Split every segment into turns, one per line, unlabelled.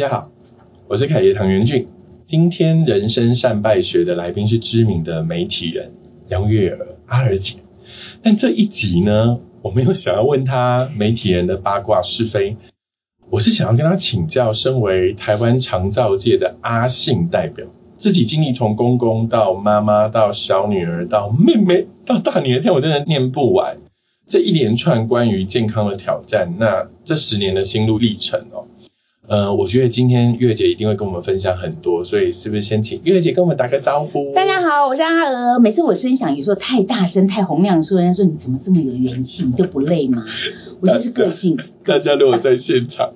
大家好，我是凯爷唐元俊。今天人生善败学的来宾是知名的媒体人杨月儿阿尔姐。但这一集呢，我没有想要问她媒体人的八卦是非，我是想要跟她请教，身为台湾长照界的阿信代表，自己经历从公公到妈妈到小女儿到妹妹到大女儿，天我真的念不完这一连串关于健康的挑战。那这十年的心路历程哦。呃，我觉得今天月姐一定会跟我们分享很多，所以是不是先请月姐跟我们打个招呼？
大家好，我是阿娥。每次我声响有时候太大声、太洪亮的时候，人家说你怎么这么有元气，你都不累吗？我觉得是个性。
大家如果在现场，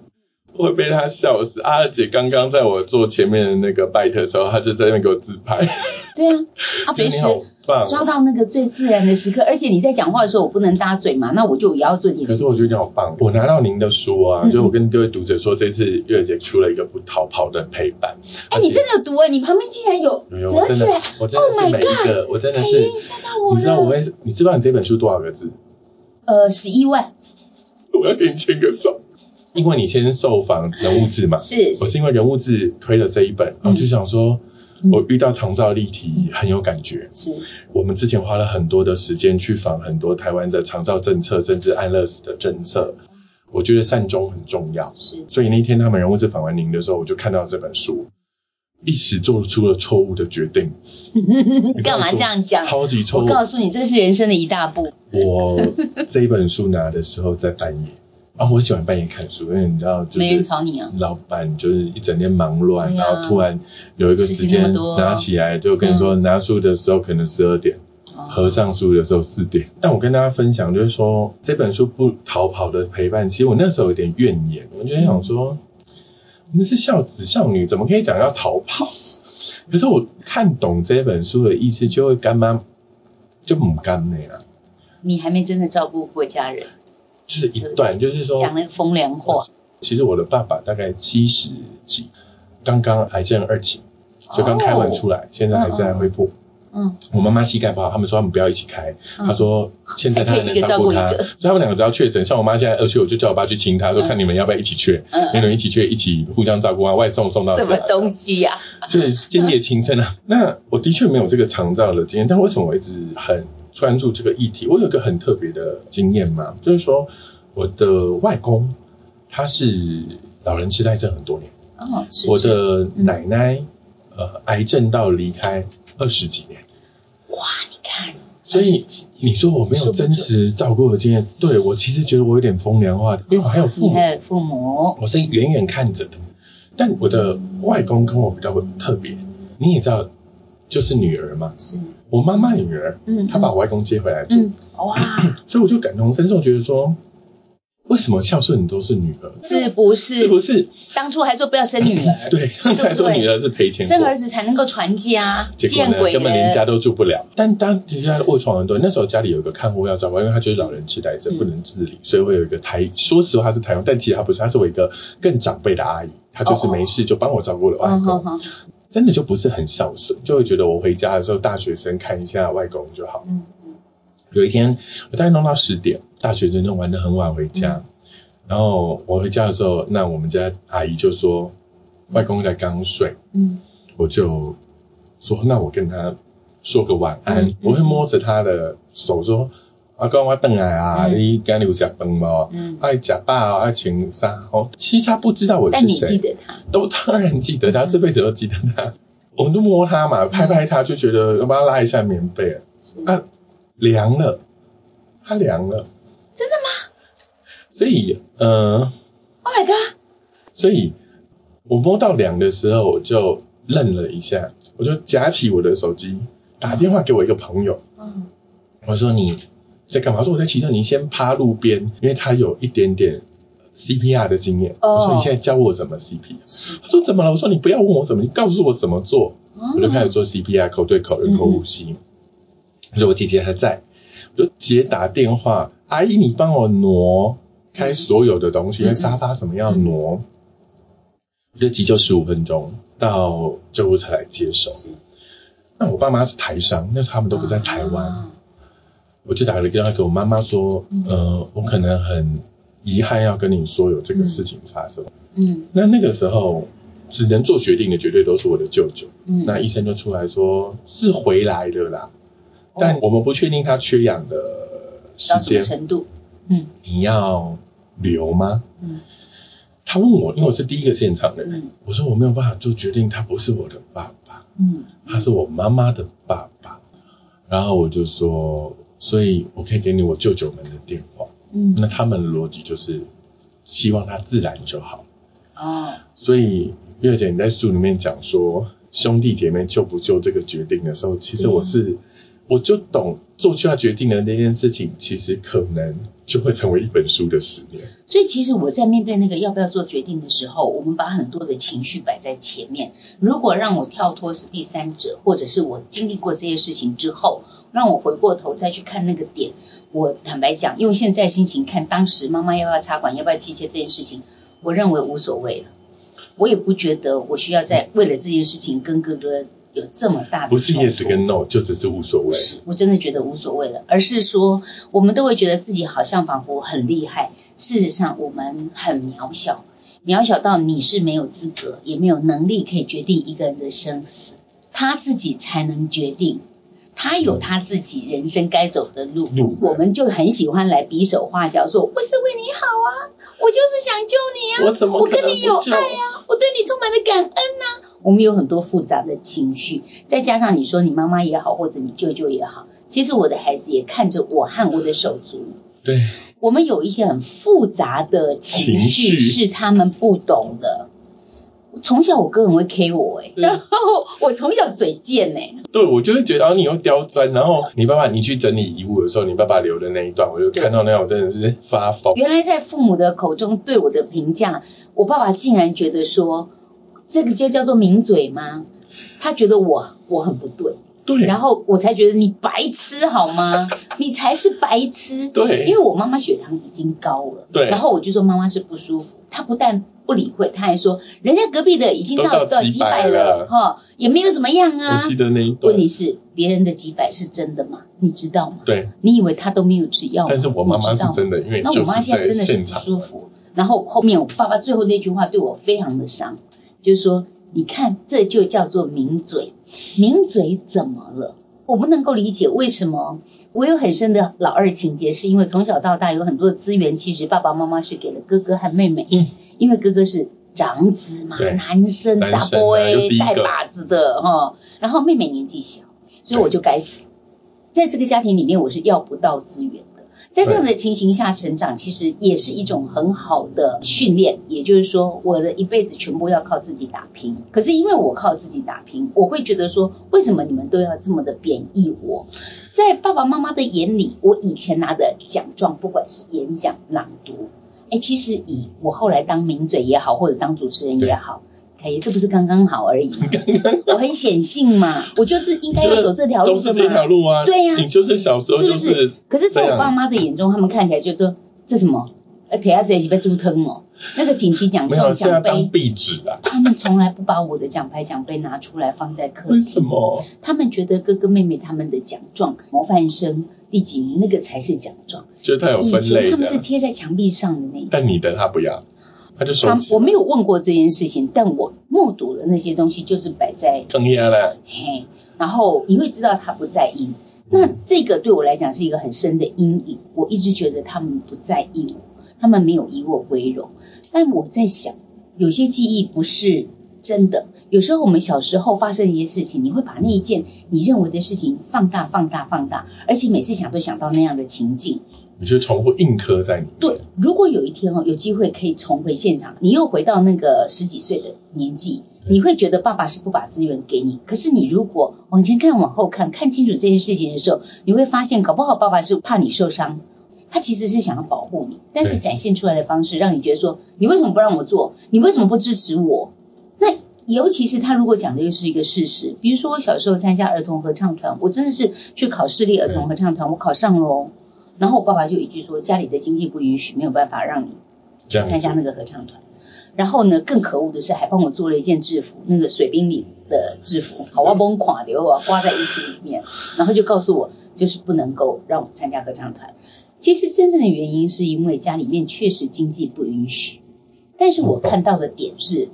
会被他笑死。阿姐刚刚在我坐前面的那个拜特的时候，她就在那边给我自拍。
对啊，阿随时。抓到那个最自然的时刻，而且你在讲话的时候，我不能搭嘴嘛，那我就也要做点
事。可是我觉得你好棒，我拿到您的书啊，就我跟各位读者说，这次月姐出了一个不逃跑的陪伴。
哎，你真的有读啊？你旁边竟然有折起来
，Oh my god！我真的是
吓到我
你知道我会？你知道你这本书多少个字？
呃，十一万。
我要给你签个手，因为你先受访人物志嘛。
是。
我是因为人物志推了这一本，然后就想说。我遇到长照例题很有感觉，
是
我们之前花了很多的时间去访很多台湾的长照政策，甚至安乐死的政策。我觉得善终很重要，
是。
所以那天他们人物志访完您的时候，我就看到这本书，一时做出了错误的决定。
你 干嘛这样讲？
超级错误！
我告诉你，这是人生的一大步。
我这一本书拿的时候在半夜。啊，我喜欢半夜看书，因为你知道，就是
没人吵你啊。
老板就是一整天忙乱，然后突然有一个时间拿起来，就跟你说拿书的时候可能十二点，合上书的时候四点。但我跟大家分享，就是说这本书不逃跑的陪伴，其实我那时候有点怨言，我就想说，我们是孝子孝女，怎么可以讲要逃跑？可是我看懂这本书的意思，就会干妈就不干那了。
你还没真的照顾过家人。
就是一段，就是说
讲那个风凉话。
其实我的爸爸大概七十几，刚刚癌症二期，就刚开完出来，现在还在恢复。嗯。我妈妈膝盖不好，他们说他们不要一起开。他说现在他还能照顾他，所以他们两个只要确诊，像我妈现在二期，我就叫我爸去亲他，说看你们要不要一起去，你们一起去，一起互相照顾啊，外送送到。
什么东西呀？
就是间谍情深啊。那我的确没有这个长照的经验，但为什么我一直很？专注这个议题，我有个很特别的经验嘛，就是说我的外公他是老人痴呆症很多年，
哦，
我的奶奶呃癌症到离开二十几年，
哇，你看，
所以你说我没有真实照顾的经验，对我其实觉得我有点风凉话，因为我还有父母，
父母，
我是远远看着的，但我的外公跟我比较特别，你也知道。就是女儿嘛，
是。
我妈妈女儿，嗯，她把我外公接回来住，
哇，
所以我就感同身受，觉得说，为什么孝顺你都是女儿？
是不是？
是不是？
当初还说不要生女儿，
对，当初还说女儿是赔钱，
生儿子才能够传家，
结果呢，根本连家都住不了。但当人家卧床很多，那时候家里有一个看护要照顾，因为他就是老人痴呆症不能自理，所以会有一个台，说实话是台湾，但其实他不是，他是我一个更长辈的阿姨，她就是没事就帮我照顾了外公。真的就不是很孝顺，就会觉得我回家的时候，大学生看一下外公就好。嗯嗯。有一天，我大概弄到十点，大学生就玩的很晚回家。然后我回家的时候，那我们家阿姨就说，外公在刚睡。嗯。我就说，那我跟他说个晚安。我会摸着他的手说。阿公，我等来啊！你今日有食饭无？嗯，爱食饱，爱穿衫。哦，其实他不知道我是谁。
但你记得他？
都当然记得他，这辈子都记得他。我们都摸他嘛，拍拍他，就觉得要帮他拉一下棉被。啊，凉了，他凉了。
真的吗？
所以，呃。
Oh my god！
所以我摸到凉的时候，我就愣了一下，我就夹起我的手机，打电话给我一个朋友。嗯。我说你。在干嘛？说我在骑车，你先趴路边，因为他有一点点 CPR 的经验。我说你现在教我怎么 CPR。他说怎么了？我说你不要问我怎么，你告诉我怎么做。我就开始做 CPR，口对口人口呼吸。他说我姐姐还在，我就直接打电话，阿姨你帮我挪开所有的东西，因为沙发什么要挪。就急救十五分钟，到救护车来接手。那我爸妈是台商，那时候他们都不在台湾。我就打了个电话给我妈妈说，呃，我可能很遗憾要跟你说有这个事情发生。
嗯
那那个时候只能做决定的绝对都是我的舅舅。
嗯，
那医生就出来说是回来的啦，
哦
但我们不确定他缺氧的时间。
程度？嗯
你要留吗？
嗯
他问我，因为我是第一个现场的人，
嗯
我说我没有办法做决定，他不是我的爸爸，
嗯
他是我妈妈的爸爸。然后我就说，所以我可以给你我舅舅们的电话。
嗯
那他们的逻辑就是希望他自然就好。
哦
所以月姐你在书里面讲说兄弟姐妹救不救这个决定的时候，其实我是、我就懂做下决定的那件事情，其实可能就会成为一本书的十年。
所以其实我在面对那个要不要做决定的时候，我们把很多的情绪摆在前面。如果让我跳脱是第三者，或者是我经历过这些事情之后，让我回过头再去看那个点，我坦白讲，用现在心情看当时妈妈要不要插管、要不要器械这件事情，我认为无所谓了。我也不觉得我需要在为了这件事情跟哥哥有这么大的
不是 yes 跟 no，就只是无所谓。
是我真的觉得无所谓了，而是说我们都会觉得自己好像仿佛很厉害，事实上我们很渺小，渺小到你是没有资格，也没有能力可以决定一个人的生死，他自己才能决定。他有他自己人生该走的路，
路。
我们就很喜欢来比手画脚，说我是为你好啊，我就是想救你啊，
我怎么
我跟你有爱啊，我对你充满了感恩呐、我们有很多复杂的情绪，再加上你说你妈妈也好，或者你舅舅也好，其实我的孩子也看着我和我的手足，
对，
我们有一些很复杂的情绪。是他们不懂的。从小我哥很会 K 我哎、
对
然后我从小嘴贱哎、
对我就会觉得，啊，你又刁钻，然后你爸爸你去整理遗物的时候，你爸爸留的那一段，我就看到那样，我真的是发疯。
原来在父母的口中对我的评价，我爸爸竟然觉得说，这个就叫做名嘴吗？他觉得我我很不对，
对，
然后我才觉得你白痴好吗？你才是白痴。
对，
因为我妈妈血糖已经高了，
对
然后我就说妈妈是不舒服，她不但不理会，她还说人家隔壁的已经到
到几
几百
百了
哈，也没有怎么样啊
我。记得那一段
问，题是别人的几百是真的吗？你知道吗？
对，
你以为他都没有吃药吗？
但是我妈妈是真的，因为
那我妈现在真的是不，舒服，然后后面我爸爸最后那句话对我非常的伤，就是说，你看这就叫做名嘴，名嘴怎么了？我不能够理解为什么。我有很深的老二情节，是因为从小到大有很多的资源，其实爸爸妈妈是给了哥哥和妹妹，
嗯，
因为哥哥是长子嘛，男生
男生啊
杂 boy 带把子的哈，然后妹妹年纪小，所以我就该死。在这个家庭里面，我是要不到资源。的。在这样的情形下成长，其实也是一种很好的训练。也就是说，我的一辈子全部要靠自己打拼。可是因为我靠自己打拼，我会觉得说，为什么你们都要这么的贬义我？在爸爸妈妈的眼里，我以前拿的奖状，不管是演讲、朗读，哎，其实以我后来当名嘴也好，或者当主持人也好，哎，这不是刚刚好而已吗？我很显性嘛，我就是应该要走这条路的
都是这条。路啊，
对呀
你就是小时候
是不？
就是
可是，在我爸妈的眼中，他们看起来就说这什么，呃，铁下这是被猪疼哦。那个锦旗奖状奖杯，
壁纸啊？
他们从来不把我的奖牌奖杯拿出来放在客厅
为什。么？
他们觉得哥哥妹妹他们的奖状，模范生第几名那个才是奖状。
就是他有
以
分类
前他们是，贴在墙壁上的那一种。
但你的他不要，他就收
他我没有问过这件事情，但我目睹了那些东西，就是摆在
坑压了。
嘿，然后你会知道他不在意。那这个对我来讲是一个很深的阴影。我一直觉得他们不在意我，他们没有以我为荣。但我在想，有些记忆不是真的。有时候我们小时候发生的一些事情，你会把那一件你认为的事情放大、放大、放大，而且每次想都想到那样的情境。
你就重复硬刻在你。
对，如果有一天哦，有机会可以重回现场，你又回到那个十几岁的年纪，你会觉得爸爸是不把资源给你。可是你如果往前看、往后看，看清楚这件事情的时候，你会发现，搞不好爸爸是怕你受伤，他其实是想要保护你，但是展现出来的方式让你觉得说，你为什么不让我做？你为什么不支持我？那尤其是他如果讲的又是一个事实，比如说我小时候参加儿童合唱团，我真的是去考市立儿童合唱团，我考上了哦。然后我爸爸就一句说，家里的经济不允许，没有办法让你去参加那个合唱团。然后呢，更可恶的是，还帮我做了一件制服，那个水兵里的制服，好啊，崩垮的，我挂在衣橱里面。然后就告诉我，就是不能够让我参加合唱团。其实真正的原因是因为家里面确实经济不允许，但是我看到的点是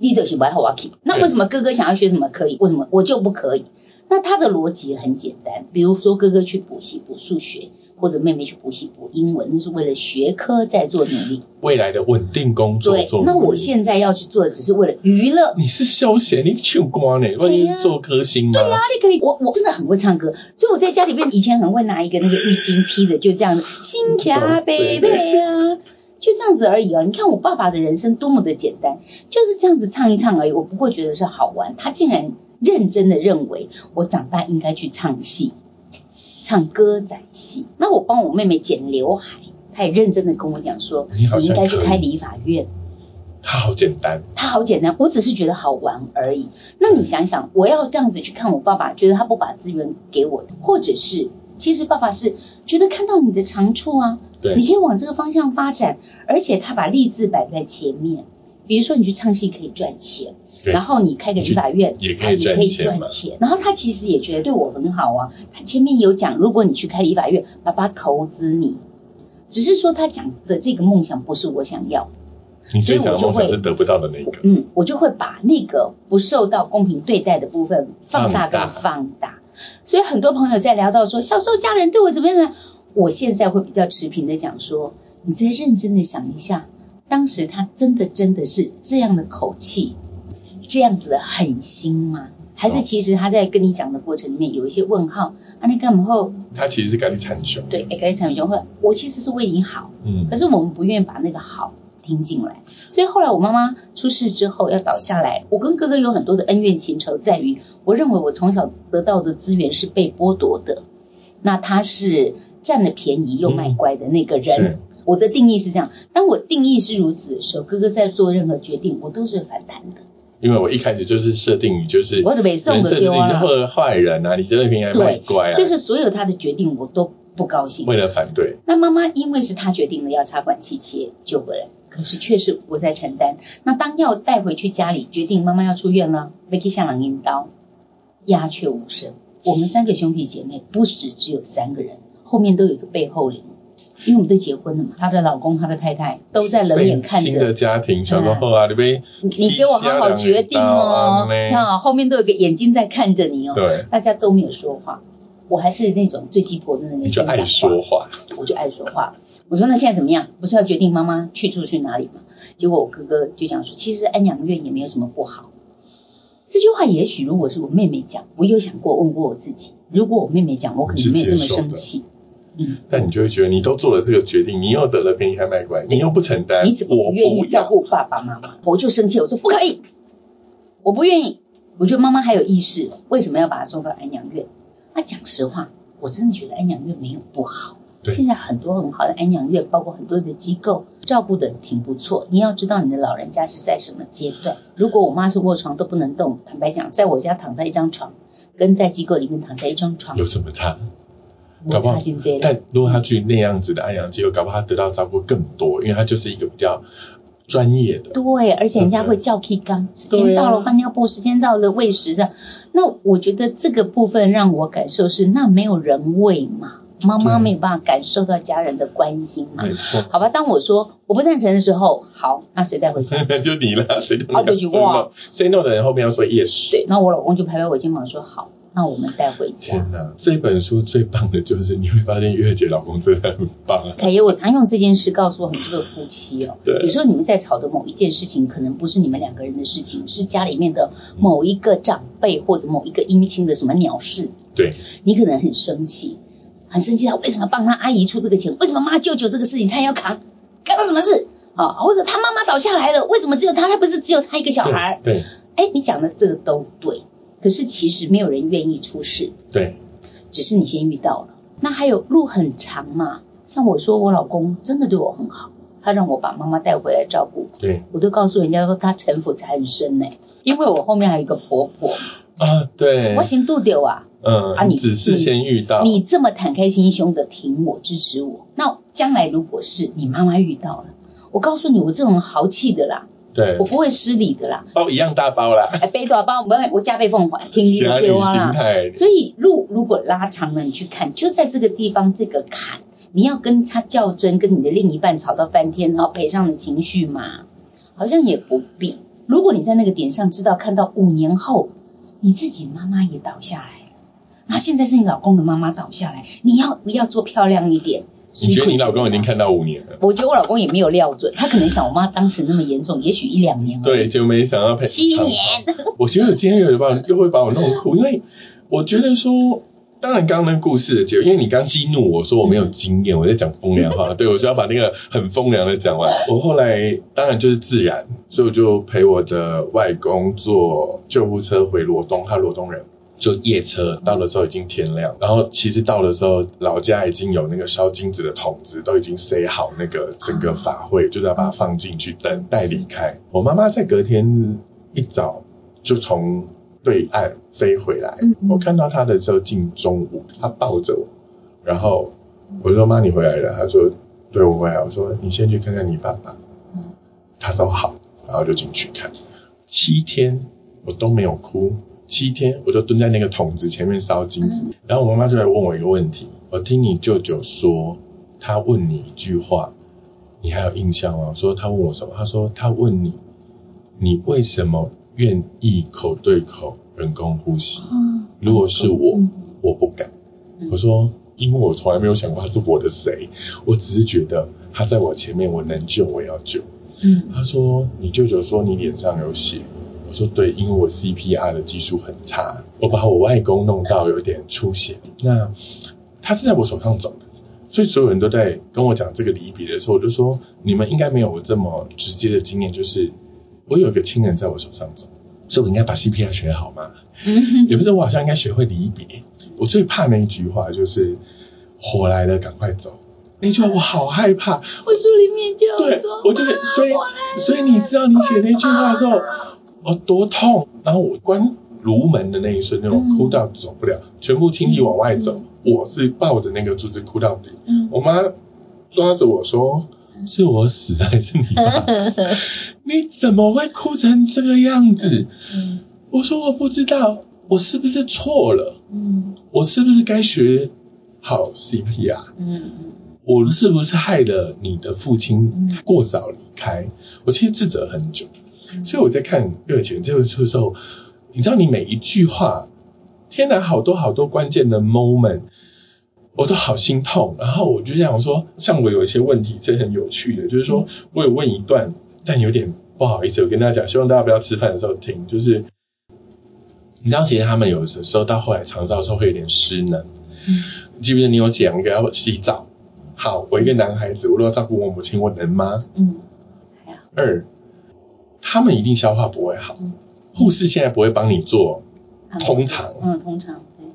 ，leader 是 why h a k 那为什么哥哥想要学什么可以，为什么我就不可以？那他的逻辑很简单，比如说哥哥去补习补数学，或者妹妹去补习补英文，那是为了学科在做努力，
未来的稳定工作。
对，那我现在要去做的只是为了娱乐。
你是休闲，你唱歌呢？万一做歌星吗？
对啊，你可以。我我真的很会唱歌，所以我在家里面以前很会拿一个那个浴巾披着，就这样子，心卡贝贝啊，就这样子而已啊。你看我爸爸的人生多么的简单，就是这样子唱一唱而已，我不会觉得是好玩。他竟然。认真的认为我长大应该去唱戏，唱歌仔戏。那我帮我妹妹剪刘海，她也认真的跟我讲说，你应该去开理发院。
他好简单，
他好简单，我只是觉得好玩而已。那你想想，我要这样子去看我爸爸，觉得他不把资源给我，或者是其实爸爸是觉得看到你的长处啊，
对，
你可以往这个方向发展，而且他把励志摆在前面。比如说你去唱戏可以赚钱。然后你开个理法院，
也可以赚
钱。然后他其实也觉得对我很好啊。他前面有讲，如果你去开理法院，爸爸投资你。只是说他讲的这个梦想不是我想要，
所以我就会是得不到的那个。
嗯，我就会把那个不受到公平对待的部分放大跟放大。所以很多朋友在聊到说小时候家人对我怎么样，我现在会比较持平的讲说，你再认真的想一下，当时他真的真的是这样的口气。这样子的狠心吗？还是其实他在跟你讲的过程里面有一些问号？啊，你干嘛后？
他其实是跟你参雄。
对，跟你参雄，会我其实是为你好。嗯。可是我们不愿意把那个好听进来，所以后来我妈妈出事之后要倒下来，我跟哥哥有很多的恩怨情仇，在于我认为我从小得到的资源是被剥夺的，那他是占了便宜又卖乖的那个人。我的定义是这样，当我定义是如此的时候，哥哥在做任何决定，我都是反弹的。
因为我一开始就是设定你就是
我的北宋的丢啊，
或坏人啊，你真的平安卖乖啊，
就是所有他的决定我都不高兴，
为了反对。
那妈妈因为是他决定了要插管气切救回来，可是却是我在承担。那当要带回去家里，决定妈妈要出院了，Vicky 向朗阴刀，鸦雀无声。我们三个兄弟姐妹不止只有三个人，后面都有一个背后灵。因为我们都结婚了嘛，她的老公、她的太太都在冷眼看着。
新的家庭，小时候啊，你被
你给我好好决定哦，那后面都有个眼睛在看着你哦。
对，
大家都没有说话，我还是那种最鸡婆的那个。
你就爱说话，
我就爱说话。我说那现在怎么样？不是要决定妈妈去住去哪里吗？结果我哥哥就讲说，其实安养院也没有什么不好。这句话也许如果是我妹妹讲，我有想过问过我自己，如果我妹妹讲，我可能没有这么生气。
嗯，但你就会觉得你都做了这个决定，你又得了便宜还卖乖，你又不承担，
你怎么不愿意照顾爸爸妈妈？我就生气，我说不可以，我不愿意。我觉得妈妈还有意识，为什么要把她送到安养院？那讲实话，我真的觉得安养院没有不好。现在很多很好的安养院，包括很多的机构，照顾的挺不错。你要知道你的老人家是在什么阶段。如果我妈是卧床都不能动，坦白讲，在我家躺在一张床，跟在机构里面躺在一张床
有什么差？搞不好，但如果他去那样子的安养机构，搞不好他得到照顾更多，因为他就是一个比较专业的。
对，而且人家会叫 K 缸，时间到了换尿布，时间到了喂食这样。那我觉得这个部分让我感受是，那没有人喂嘛，妈妈没有办法感受到家人的关心嘛。
没错。
好吧，当我说我不赞成的时候，好，那谁带回家？
就你了，谁都。
啊，对不起，哇
，Say no 的人后面要说 yes。
对，那我老公就拍拍我肩膀说好。那我们带回家。
天哪，这本书最棒的就是你会发现月姐老公真的很棒。
啊凯爷，我常用这件事告诉很多的夫妻哦，
对，
有时候你们在吵的某一件事情，可能不是你们两个人的事情，是家里面的某一个长辈或者某一个姻亲的什么鸟事。
对，
你可能很生气，很生气，他为什么帮他阿姨出这个钱？为什么妈舅舅这个事情他要扛？干了什么事？啊，或者他妈妈倒下来了，为什么只有他？他不是只有他一个小孩？
对，
哎，你讲的这个都对。可是其实没有人愿意出事，
对，
只是你先遇到了。那还有路很长嘛？像我说，我老公真的对我很好，他让我把妈妈带回来照顾，
对，
我都告诉人家说他城府才很深呢，因为我后面还有一个婆婆。
啊，对，
我心度丢啊，
嗯，啊，你只是先遇到，
你这么坦开心胸的挺我支持我，那将来如果是你妈妈遇到了，我告诉你，我这种豪气的啦。
对，
我不会失礼的啦。
包一样大包啦。
哎，背多少包？我我加倍奉还，听你的丢啊。所以路如果拉长了，你去看，就在这个地方这个坎，你要跟他较真，跟你的另一半吵到翻天，然后赔上的情绪嘛？好像也不必。如果你在那个点上知道，看到五年后你自己的妈妈也倒下来了，然后现在是你老公的妈妈倒下来，你要不要做漂亮一点？
你觉得你老公已经看到五年了？
我觉得我老公也没有料准，他可能想我妈当时那么严重，也许一两年。
对，就没想到陪
七年。
我觉得今天又把又会把我弄哭，因为我觉得说。当然，刚刚那个故事的结果，因为你刚激怒我说我没有经验，我在讲风凉话，对我就要把那个很风凉的讲完。我后来当然就是自然，所以我就陪我的外公坐救护车回罗东，他罗东人，就夜车到了之后已经天亮，然后其实到的时候老家已经有那个烧金子的筒子，都已经塞好那个整个法会，就是要把它放进去等待离开。我妈妈在隔天一早就从。对岸飞回来，我看到他的时候近中午，他抱着我，然后我说妈你回来了，他说对我回来，我说你先去看看你爸爸，他说好，然后就进去看，七天我都没有哭，七天我就蹲在那个桶子前面烧金子，然后我妈妈就来问我一个问题，我听你舅舅说，他问你一句话，你还有印象吗？说他问我什么？他说他问你，你为什么？愿意口对口人工呼吸。如果是我，我不敢。我说，因为我从来没有想过他是我的谁，我只是觉得他在我前面，我能救我要救。嗯，他说你舅舅说你脸上有血，我说对，因为我 CPR 的技术很差，我把我外公弄到有点出血。那他是在我手上走的，所以所有人都在跟我讲这个离别的时候，我就说你们应该没有这么直接的经验，就是。我有一个亲人在我手上走，所以我应该把 CPR 学好吗？嗯，也不是，我好像应该学会离别。我最怕那一句话就是“火来了，赶快走”。那句话我好害怕。
我书里面就有
对，我就所以所以你知道你写那句话的时候，我多痛。然后我关炉门的那一瞬间，我哭到走不了，全部亲戚往外走，我是抱着那个柱子哭到底。我妈抓着我说。是我死还是你爸？你怎么会哭成这个样子？我说我不知道，我是不是错了？嗯，我是不是该学好 CPR？嗯我是不是害了你的父亲过早离开？我其实自责很久，所以我在看热情这个时候，你知道你每一句话，天哪，好多好多关键的 moment。我都好心痛，然后我就这样说，像我有一些问题这很有趣的，就是说我有问一段，但有点不好意思，我跟大家讲，希望大家不要吃饭的时候听，就是你知道，其实他们有的时候到后来肠道时候会有点失能，嗯，记不记得你有讲一个要洗澡？好，我一个男孩子，我如果照顾我母亲，我能吗？嗯，二，他们一定消化不会好，护士现在不会帮你做通常，
嗯，通常，对，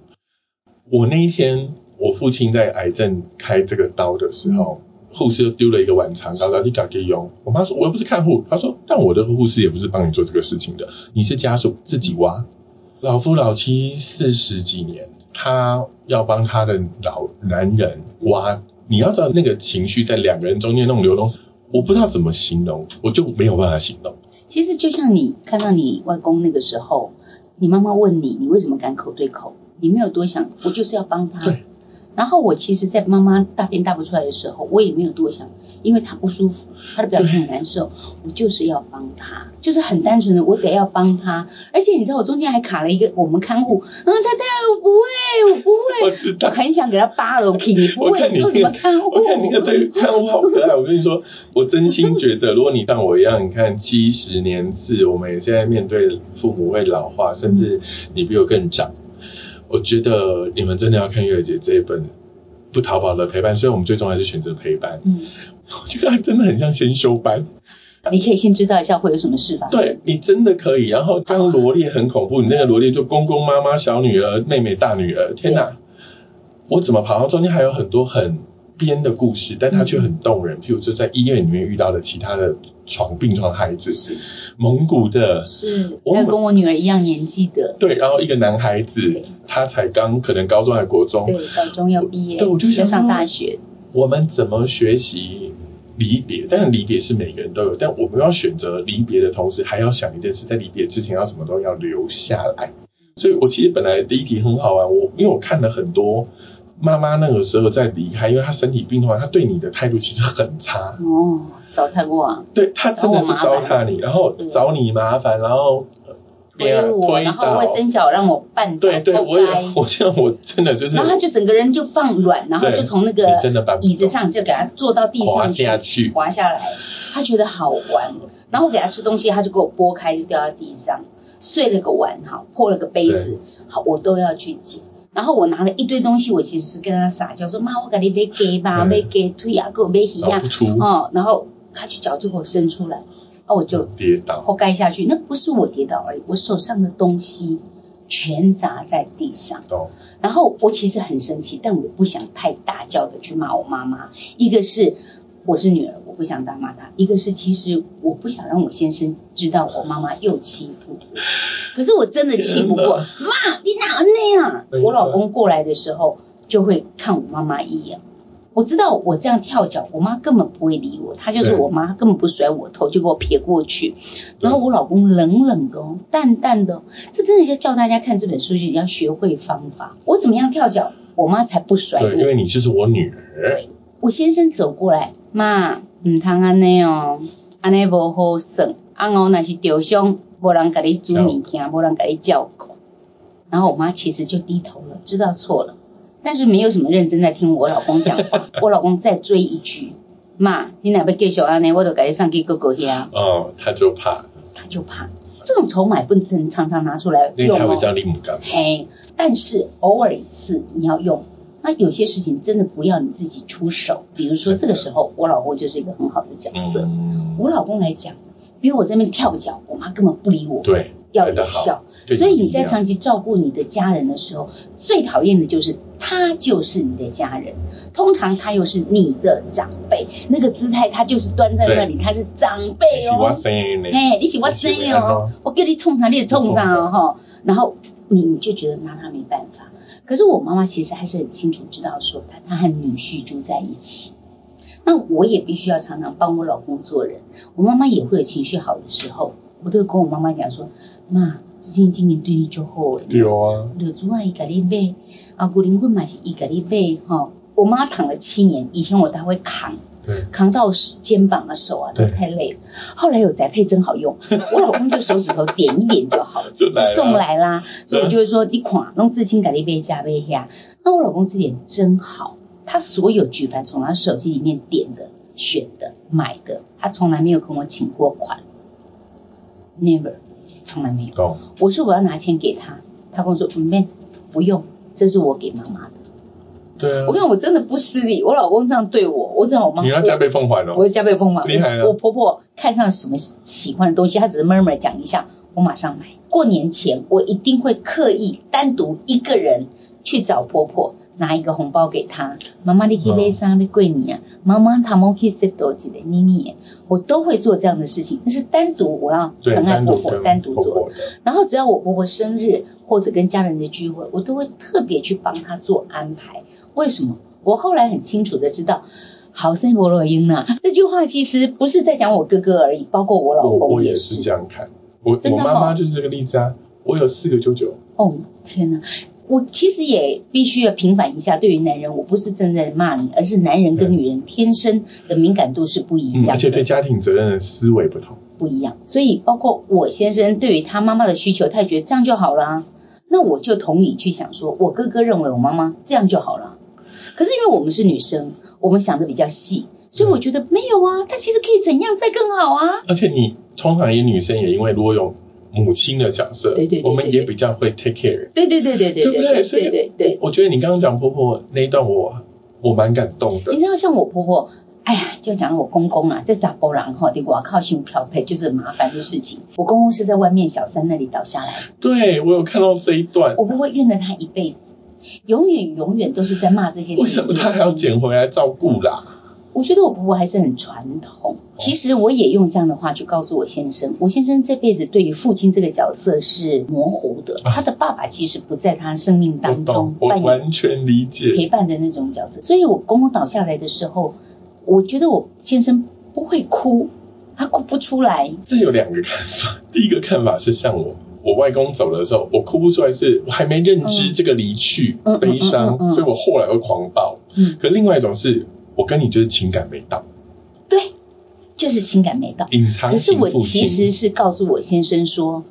我那一天。我父亲在癌症开这个刀的时候，护士又丢了一个碗肠膏，你敢给用？我妈说，我又不是看护。她说，但我的护士也不是帮你做这个事情的，你是家属自己挖。老夫老妻四十几年，他要帮他的老男人挖，你要知道那个情绪在两个人中间那种流动，我不知道怎么形容，我就没有办法形容。
其实就像你看到你外公那个时候，你妈妈问你，你为什么敢口对口？你没有多想，我就是要帮他。然后我其实，在妈妈大便大不出来的时候，我也没有多想，因为他不舒服，他的表情很难受，我就是要帮他，就是很单纯的，我得要帮他。而且你知道，我中间还卡了一个我们看护，嗯，太太，我不会，我不会，
我知道，
很想给他扒了，OK，你不会做什么看护？
我看你对看护好可爱，我跟你说，我真心觉得，如果你像我一样，你看七十年次，我们也现在面对父母会老化，甚至你比我更长。我觉得你们真的要看月姐这一本不淘宝的陪伴，所以我们最终还是选择陪伴。嗯，我觉得它真的很像先修班。
你可以先知道一下会有什么事发
生。对你真的可以。然后刚罗列很恐怖，你那个罗列就公公妈妈、小女儿、妹妹、大女儿，天哪！我怎么跑到中间还有很多很。编的故事，但它却很动人。譬如说，在医院里面遇到的其他的床病床孩子，是蒙古的，
是还有跟我女儿一样年纪的，
对。然后一个男孩子，他才刚可能高中还国中，
对，高中要毕业，
对，我就想
上大学。
我们怎么学习离别？但是离别是每个人都有，但我们要选择离别的同时，还要想一件事，在离别之前要什么都要留下来。所以我其实本来第一题很好玩，我因为我看了很多。妈妈那个时候在离开，因为她身体病痛，她对你的态度其实很差。
哦，糟蹋我啊！
对她真的是糟蹋你，然后找你麻烦，然后
推我，然后卫生脚让我绊倒，
对对，我也，我现在我真的就是，
然后他就整个人就放软，然后就从那个椅子上就给他坐到地上
去，
滑下来，他觉得好玩，然后给他吃东西，他就给我拨开，就掉到地上，碎了个碗哈，破了个杯子，好，我都要去捡。然后我拿了一堆东西，我其实是跟他撒娇说：“妈，我给你买给吧，买给腿啊，给我买鱼啊。”哦，然后他去脚就给我伸出来，哦，我就
跌倒，
后盖下去。那不是我跌倒而已，我手上的东西全砸在地上。哦。然后我其实很生气，但我不想太大叫的去骂我妈妈。一个是。我是女儿，我不想打骂她。一个是，其实我不想让我先生知道我妈妈又欺负我。可是我真的气不过，妈，你哪那样？我老公过来的时候就会看我妈妈一眼。我知道我这样跳脚，我妈根本不会理我。她就是我妈，根本不甩我头，就给我撇过去。然后我老公冷冷的、淡淡的，这真的就叫大家看这本书，就要学会方法。我怎么样跳脚，我妈才不甩我。
因为你就是我女儿。
我先生走过来。妈，唔通安尼哦，安尼无好算。阿我那是受伤，无人给你煮物件，无人给你照顾。然后我妈其实就低头了，知道错了，但是没有什么认真在听我老公讲话。我老公再追一句，妈，你哪要继续安呢，我都给你上给哥哥遐。
哦，他就怕，
他就怕。这种筹码不能常常拿出来用
哦。
嘿，但是偶尔一次你要用。那有些事情真的不要你自己出手，比如说这个时候我老公就是一个很好的角色。我老公来讲，比如我在那边跳脚，我妈根本不理我。
对，
要有效。所以你在长期照顾你的家人的时候，最讨厌的就是他就是你的家人，通常他又是你的长辈，那个姿态他就是端在那里，他是长辈哦。嘿，你喜欢声哦，我给你冲上，你也冲上哦哈，然后你你就觉得拿他没办法。可是我妈妈其实还是很清楚知道，说她她和女婿住在一起，那我也必须要常常帮我老公做人。我妈妈也会有情绪好的时候，我都会跟我妈妈讲说：“妈，之前今年对你就好。”
有啊，
有主啊，伊给你买，啊，古灵魂嘛是伊给你买，哈。我妈躺了七年，以前我都会扛。扛到肩膀啊手啊都太累了，后来有宅配真好用，我老公就手指头点一点就好了，就送来啦。所以我就会说，你款弄至亲改一杯加杯下，那我老公这点真好，他所有举凡从他手机里面点的、选的、买的，他从来没有跟我请过款，never，从来没有。我说我要拿钱给他，他跟我说不用，不用，这是我给妈妈的。
对啊，
我看我真的不失礼，我老公这样对我，我只好我妈
你要加倍奉还哦，
我要加倍奉还。
厉害
我婆婆看上什么喜欢的东西，她只是慢慢讲一下，我马上买。过年前我一定会刻意单独一个人去找婆婆拿一个红包给她。妈妈你去买啥买贵你啊？妈妈他们去食多几的妮妮，我都会做这样的事情。那是单独我要疼爱婆婆单独做。然后只要我婆婆生日或者跟家人的聚会，我都会特别去帮她做安排。为什么？我后来很清楚的知道，好生伯洛英呐，这句话其实不是在讲我哥哥而已，包括我老公
也是这样看。我我妈妈就是这个例子啊，我有四个舅舅。
哦天哪，我其实也必须要平反一下，对于男人，我不是正在骂你，而是男人跟女人天生的敏感度是不一样，
而且对家庭责任的思维不同，
不一样。所以包括我先生对于他妈妈的需求，他也觉得这样就好了，那我就同理去想，说我哥哥认为我妈妈这样就好了。可是因为我们是女生，我们想的比较细，所以我觉得没有啊，他其实可以怎样再更好啊。
而且你通常也女生也因为如果有母亲的角色，
对对对，
我们也比较会 take care。
对对对对对，
对不对？
对对对，
我觉得你刚刚讲婆婆那一段，我我蛮感动的。
你知道像我婆婆，哎呀，就讲我公公啊，在杂波郎哈，得我靠胸漂配就是麻烦的事情。我公公是在外面小三那里倒下来，
对我有看到这一段，
我婆婆怨了他一辈子。永远永远都是在骂这些事情。为
什么他还要捡回来照顾啦？
我觉得我婆婆还是很传统。其实我也用这样的话去告诉我先生，我先生这辈子对于父亲这个角色是模糊的。他的爸爸其实不在他生命当中扮演
完全理解
陪伴的那种角色。所以我公公倒下来的时候，我觉得我先生不会哭，他哭不出来。
这有两个看法。第一个看法是像我。我外公走的时候，我哭不出来，是我还没认知这个离去、悲伤，
嗯嗯嗯
所以我后来会狂暴。
嗯，
可另外一种是我跟你就是情感没到，
对，就是情感没到。
隐藏
可是我其实是告诉我先生说，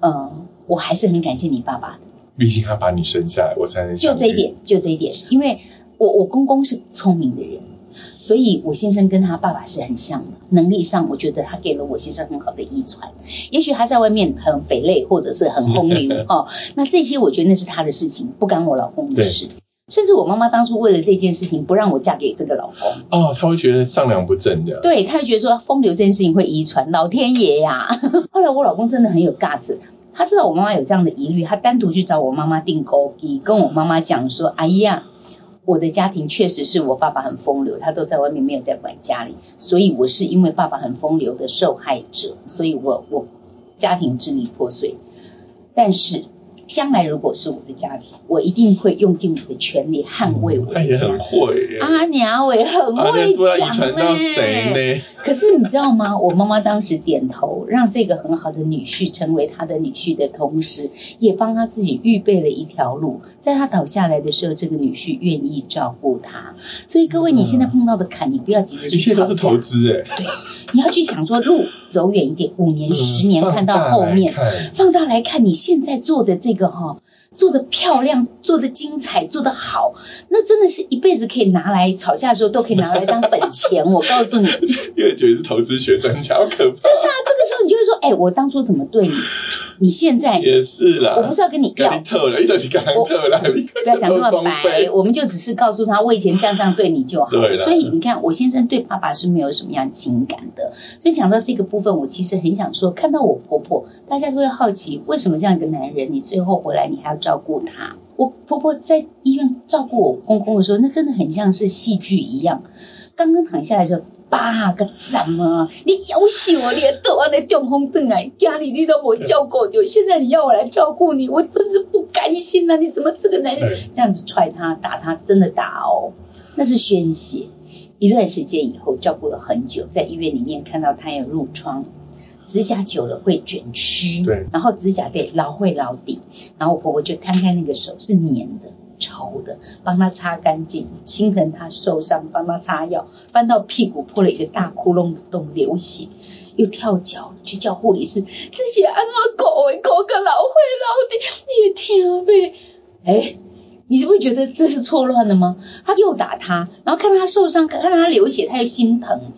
呃，我还是很感谢你爸爸的。
毕竟他把你生下来，我才能。
就这一点，就这一点，因为我我公公是聪明的人，所以我先生跟他爸爸是很像的，能力上我觉得他给了我先生很好的遗传。也许他在外面很肥累，或者是很风流 哦，那这些我觉得那是他的事情，不干我老公的事。甚至我妈妈当初为了这件事情不让我嫁给这个老公，
哦，她会觉得上梁不正的。
对，她会觉得说风流这件事情会遗传，老天爷呀！后来我老公真的很有 gas，他知道我妈妈有这样的疑虑，他单独去找我妈妈订购以，跟我妈妈讲说：“哎呀，我的家庭确实是我爸爸很风流，他都在外面没有在管家里，所以我是因为爸爸很风流的受害者，所以我我家庭支离破碎。但是将来如果是我的家庭，我一定会用尽我的全力捍卫我的家
很。会耶。
阿娘伟很
啊，
会讲
呢？
可是你知道吗？我妈妈当时点头，让这个很好的女婿成为她的女婿的同时，也帮他自己预备了一条路。在他倒下来的时候，这个女婿愿意照顾他。所以各位，你现在碰到的坎，你不要急着去吵架
切都是投，资哎。
对，你要去想说路走远一点，五年、十年看到后面，
嗯放大来看。
放大来看，你现在做的这个哈、做的漂亮，做的精彩，做的好，那真的是一辈子可以拿来吵架的时候都可以拿来当本钱。我告诉你，
因为觉得是投资学专家，好可怕。
那这个时候你就会说，哎、我当初怎么对你？你现在
也是啦，
我不是要跟你要
你，特了，一直是跟他特了，
不要讲这么白，我们就只是告诉他，我以前这样这样对你就好
对
所以你看，我先生对爸爸是没有什么样情感的。所以讲到这个部分，我其实很想说，看到我婆婆，大家都会好奇，为什么这样一个男人，你最后回来你还要照顾他？我婆婆在医院照顾我公公的时候，那真的很像是戏剧一样。刚刚躺下来的时候，爸个怎么？你要死我，你都安尼中风转来，家里你都没照顾就，现在你要我来照顾你，我真是不甘心啊！你怎么这个男人
对
这样子踹他、打他，真的打哦，那是宣泄。一段时间以后，照顾了很久，在医院里面看到他有褥疮，指甲久了会卷曲，
对
然后指甲得老会老底，然后我婆婆就摊开那个手是黏的。稠的，帮他擦干净，心疼他受伤，帮他擦药，翻到屁股破了一个大窟窿的洞，流血，又跳脚去叫护理师，这些安怎搞的，搞个老会老的，你也听呗？哎，你是不是觉得这是错乱的吗？他又打他，然后看到他受伤，看看到他流血，他又心疼，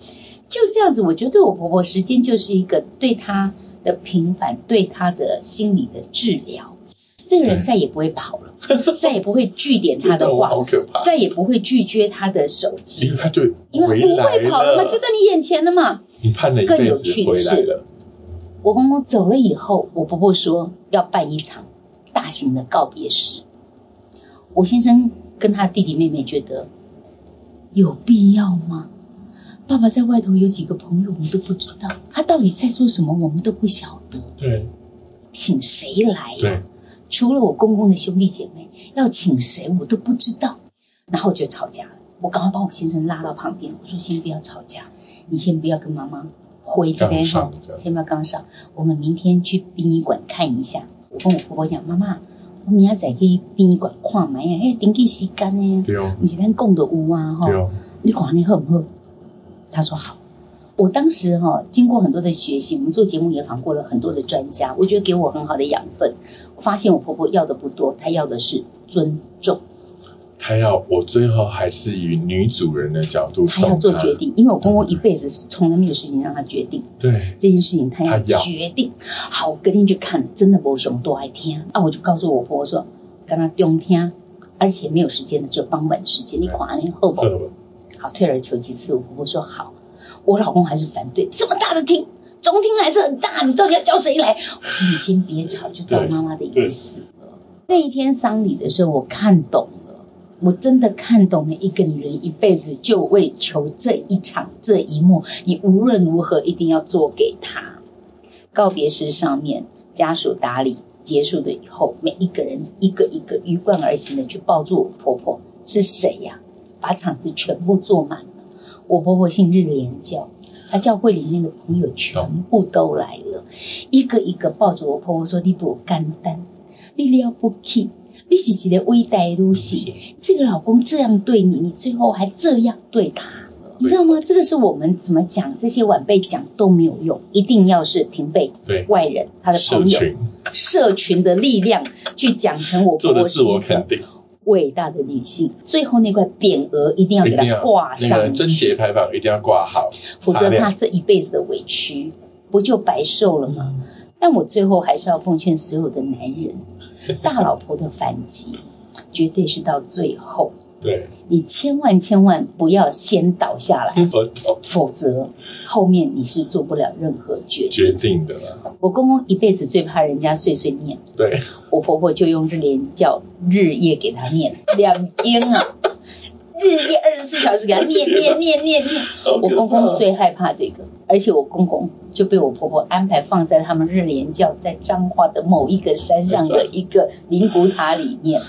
就这样子，我觉得对我婆婆时间就是一个对她的平反，对她的心理的治疗。这个人再也不会跑了，再也不会据点他的话
好，可怕，
再也不会拒绝他的手机
因
机
为，他就
因为不会跑了嘛，就在你眼前了嘛。
你盼了一
更有趣的是
了，
我公公走了以后，我婆婆说要办一场大型的告别式。我先生跟他弟弟妹妹觉得有必要吗？爸爸在外头有几个朋友，我们都不知道，他到底在做什么，我们都不晓得。
对
请谁来呀、
对，
除了我公公的兄弟姐妹，要请谁我都不知道。然后就吵架了，我赶快把我先生拉到旁边，我说先不要吵架，你先不要跟妈妈回这边哈先不要刚上，我们明天去殡仪馆看一下。我跟我婆婆讲，妈妈，我明仔载去殡仪馆看买啊，迄登记时间呢，
对哦
不是咱讲的有啊哈你看你好不好？他说好。我当时哈、经过很多的学习，我们做节目也访过了很多的专家，我觉得给我很好的养分。我发现我婆婆要的不多，她要的是尊重，
她要我最后还是以女主人的角度
她要做决定。因为我公公一辈子是从来没有事情让她决定
对，
这件事情，她要决定。好，我隔天去看，真的没熊多爱听啊！我就告诉我婆婆说，跟她中听，而且没有时间的，只有傍晚的时间，你看那后不？
呃
好，退而求其次，我婆婆说好，我老公还是反对，这么大的厅，中厅还是很大，你到底要叫谁来？我说你先别吵，就照妈妈的意思。那一天丧礼的时候，我看懂了，我真的看懂了一个女人一辈子就为求这一场这一幕，你无论如何一定要做给她。告别式上面，家属打理结束的以后，每一个人一个一个鱼贯而行的去抱住我婆婆，是谁呀、把场子全部坐满了。我婆婆姓日莲教，她教会里面的朋友全部都来了，一个一个抱着我婆婆说：“你不干单，你了不起，你是一个伟大的女性，这个老公这样对你，你最后还这样对他。”你知道吗？这个是我们怎么讲，这些晚辈讲都没有用，一定要是平辈、
对。
外人、他的朋友、社群。的力量去讲成我婆婆是一个伟大的女性。最后那块匾额一定要给她挂上，
那个贞节牌坊一定要挂好，
否则她这一辈子的委屈不就白受了吗？但我最后还是要奉劝所有的男人，大老婆的反击绝对是到最后。
对，
你千万千万不要先倒下来，否则后面你是做不了任何决
决定的了。
我公公一辈子最怕人家碎碎念，
对。
我婆婆就用日莲教日夜给他念。两天啊，日夜二十四小时给他念念念念念。我公公最害怕这个，而且我公公就被我婆婆安排放在他们日莲教在彰化的某一个山上的一个灵骨塔里面。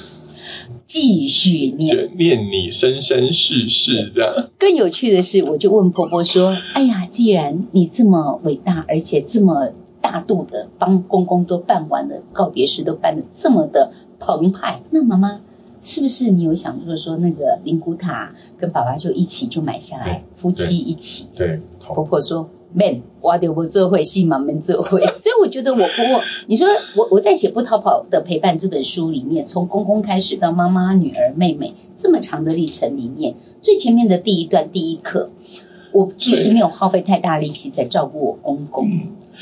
继续念，
念你生生世世这样。
更有趣的是，我就问婆婆说：“哎呀，既然你这么伟大，而且这么大度的帮公公都办完了告别式，都办的这么的澎湃，那妈妈是不是你有想过说那个灵骨塔跟爸爸就一起就买下来，夫妻一起？”
对，
婆婆说。man，我就不做会，戏嘛没做会，所以我觉得我婆婆，你说我我在写不逃跑的陪伴这本书里面，从公公开始到妈妈、女儿、妹妹这么长的历程里面，最前面的第一段第一课，我其实没有耗费太大力气在照顾我公公，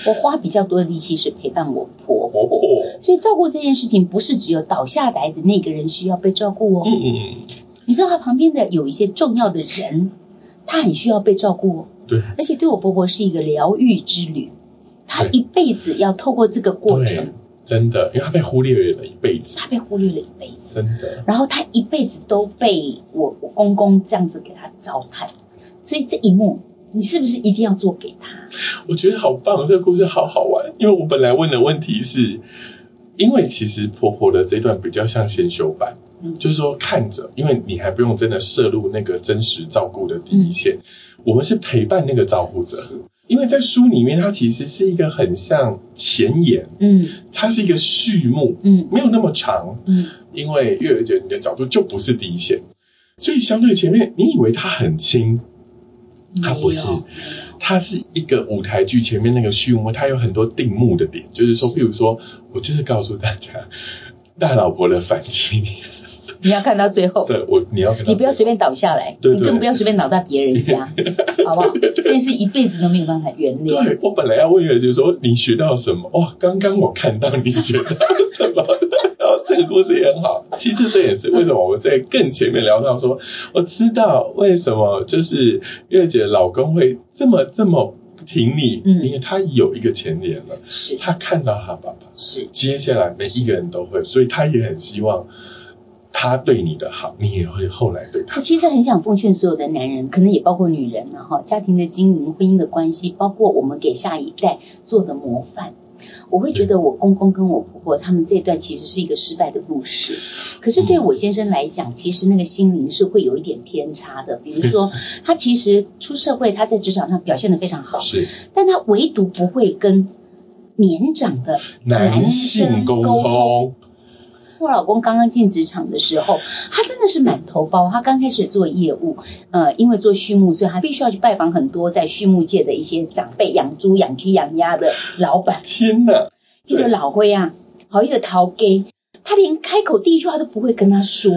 我花比较多的力气是陪伴我婆婆，所以照顾这件事情不是只有倒下来的那个人需要被照顾哦，你知道他旁边的有一些重要的人，他很需要被照顾哦。
对，
而且对我婆婆是一个疗愈之旅，她一辈子要透过这个过程，
真的，因为她被忽略了一辈子，
她被忽略了一辈子，
真的。
然后她一辈子都被我我公公这样子给她糟蹋，所以这一幕，你是不是一定要做给她？
我觉得好棒，这个故事好好玩。因为我本来问的问题是，因为其实婆婆的这段比较像先修版，就是说看着，因为你还不用真的摄入那个真实照顾的第一线。我们是陪伴那个照顾者，因为在书里面，它其实是一个很像前言，
嗯，
它是一个序幕，
嗯，
没有那么长，
嗯，
因为月儿姐你的角度就不是第一线，所以相对前面，你以为它很轻，它不是，它是一个舞台剧前面那个序幕，它有很多定目的点，就是说，譬如说，我就是告诉大家，大老婆的反击。
你要看到最后，
对我你要
你不要随便倒下来，你更不要随便倒在别人家，好不好？这件事一辈子都没有办法原谅。
对我本来要问的就是说你学到什么？哇，刚刚我看到你学到什么？然后这个故事也很好。其实这也是为什么我在更前面聊到说，我知道为什么就是月姐老公会这么这么挺你，
嗯，
因为他有一个前年了，
是
他看到他爸爸，
是
接下来每一个人都会，所以他也很希望。他对你的好，你也会后来对他。
其实很想奉劝所有的男人，可能也包括女人了哈。家庭的经营、婚姻的关系，包括我们给下一代做的模范。我会觉得我公公跟我婆婆他们这段其实是一个失败的故事。可是对我先生来讲，其实那个心灵是会有一点偏差的。比如说，他其实出社会，他在职场上表现的非常好，
是，
但他唯独不会跟年长的男
性沟通。
我老公刚刚进职场的时候，他真的是满头包。他刚开始做业务，呃，因为做畜牧，所以他必须要去拜访很多在畜牧界的一些长辈，养猪、养鸡、养鸭的老板。
天哪！
一个老灰啊，好一个陶给，他连开口第一句话都不会跟他说，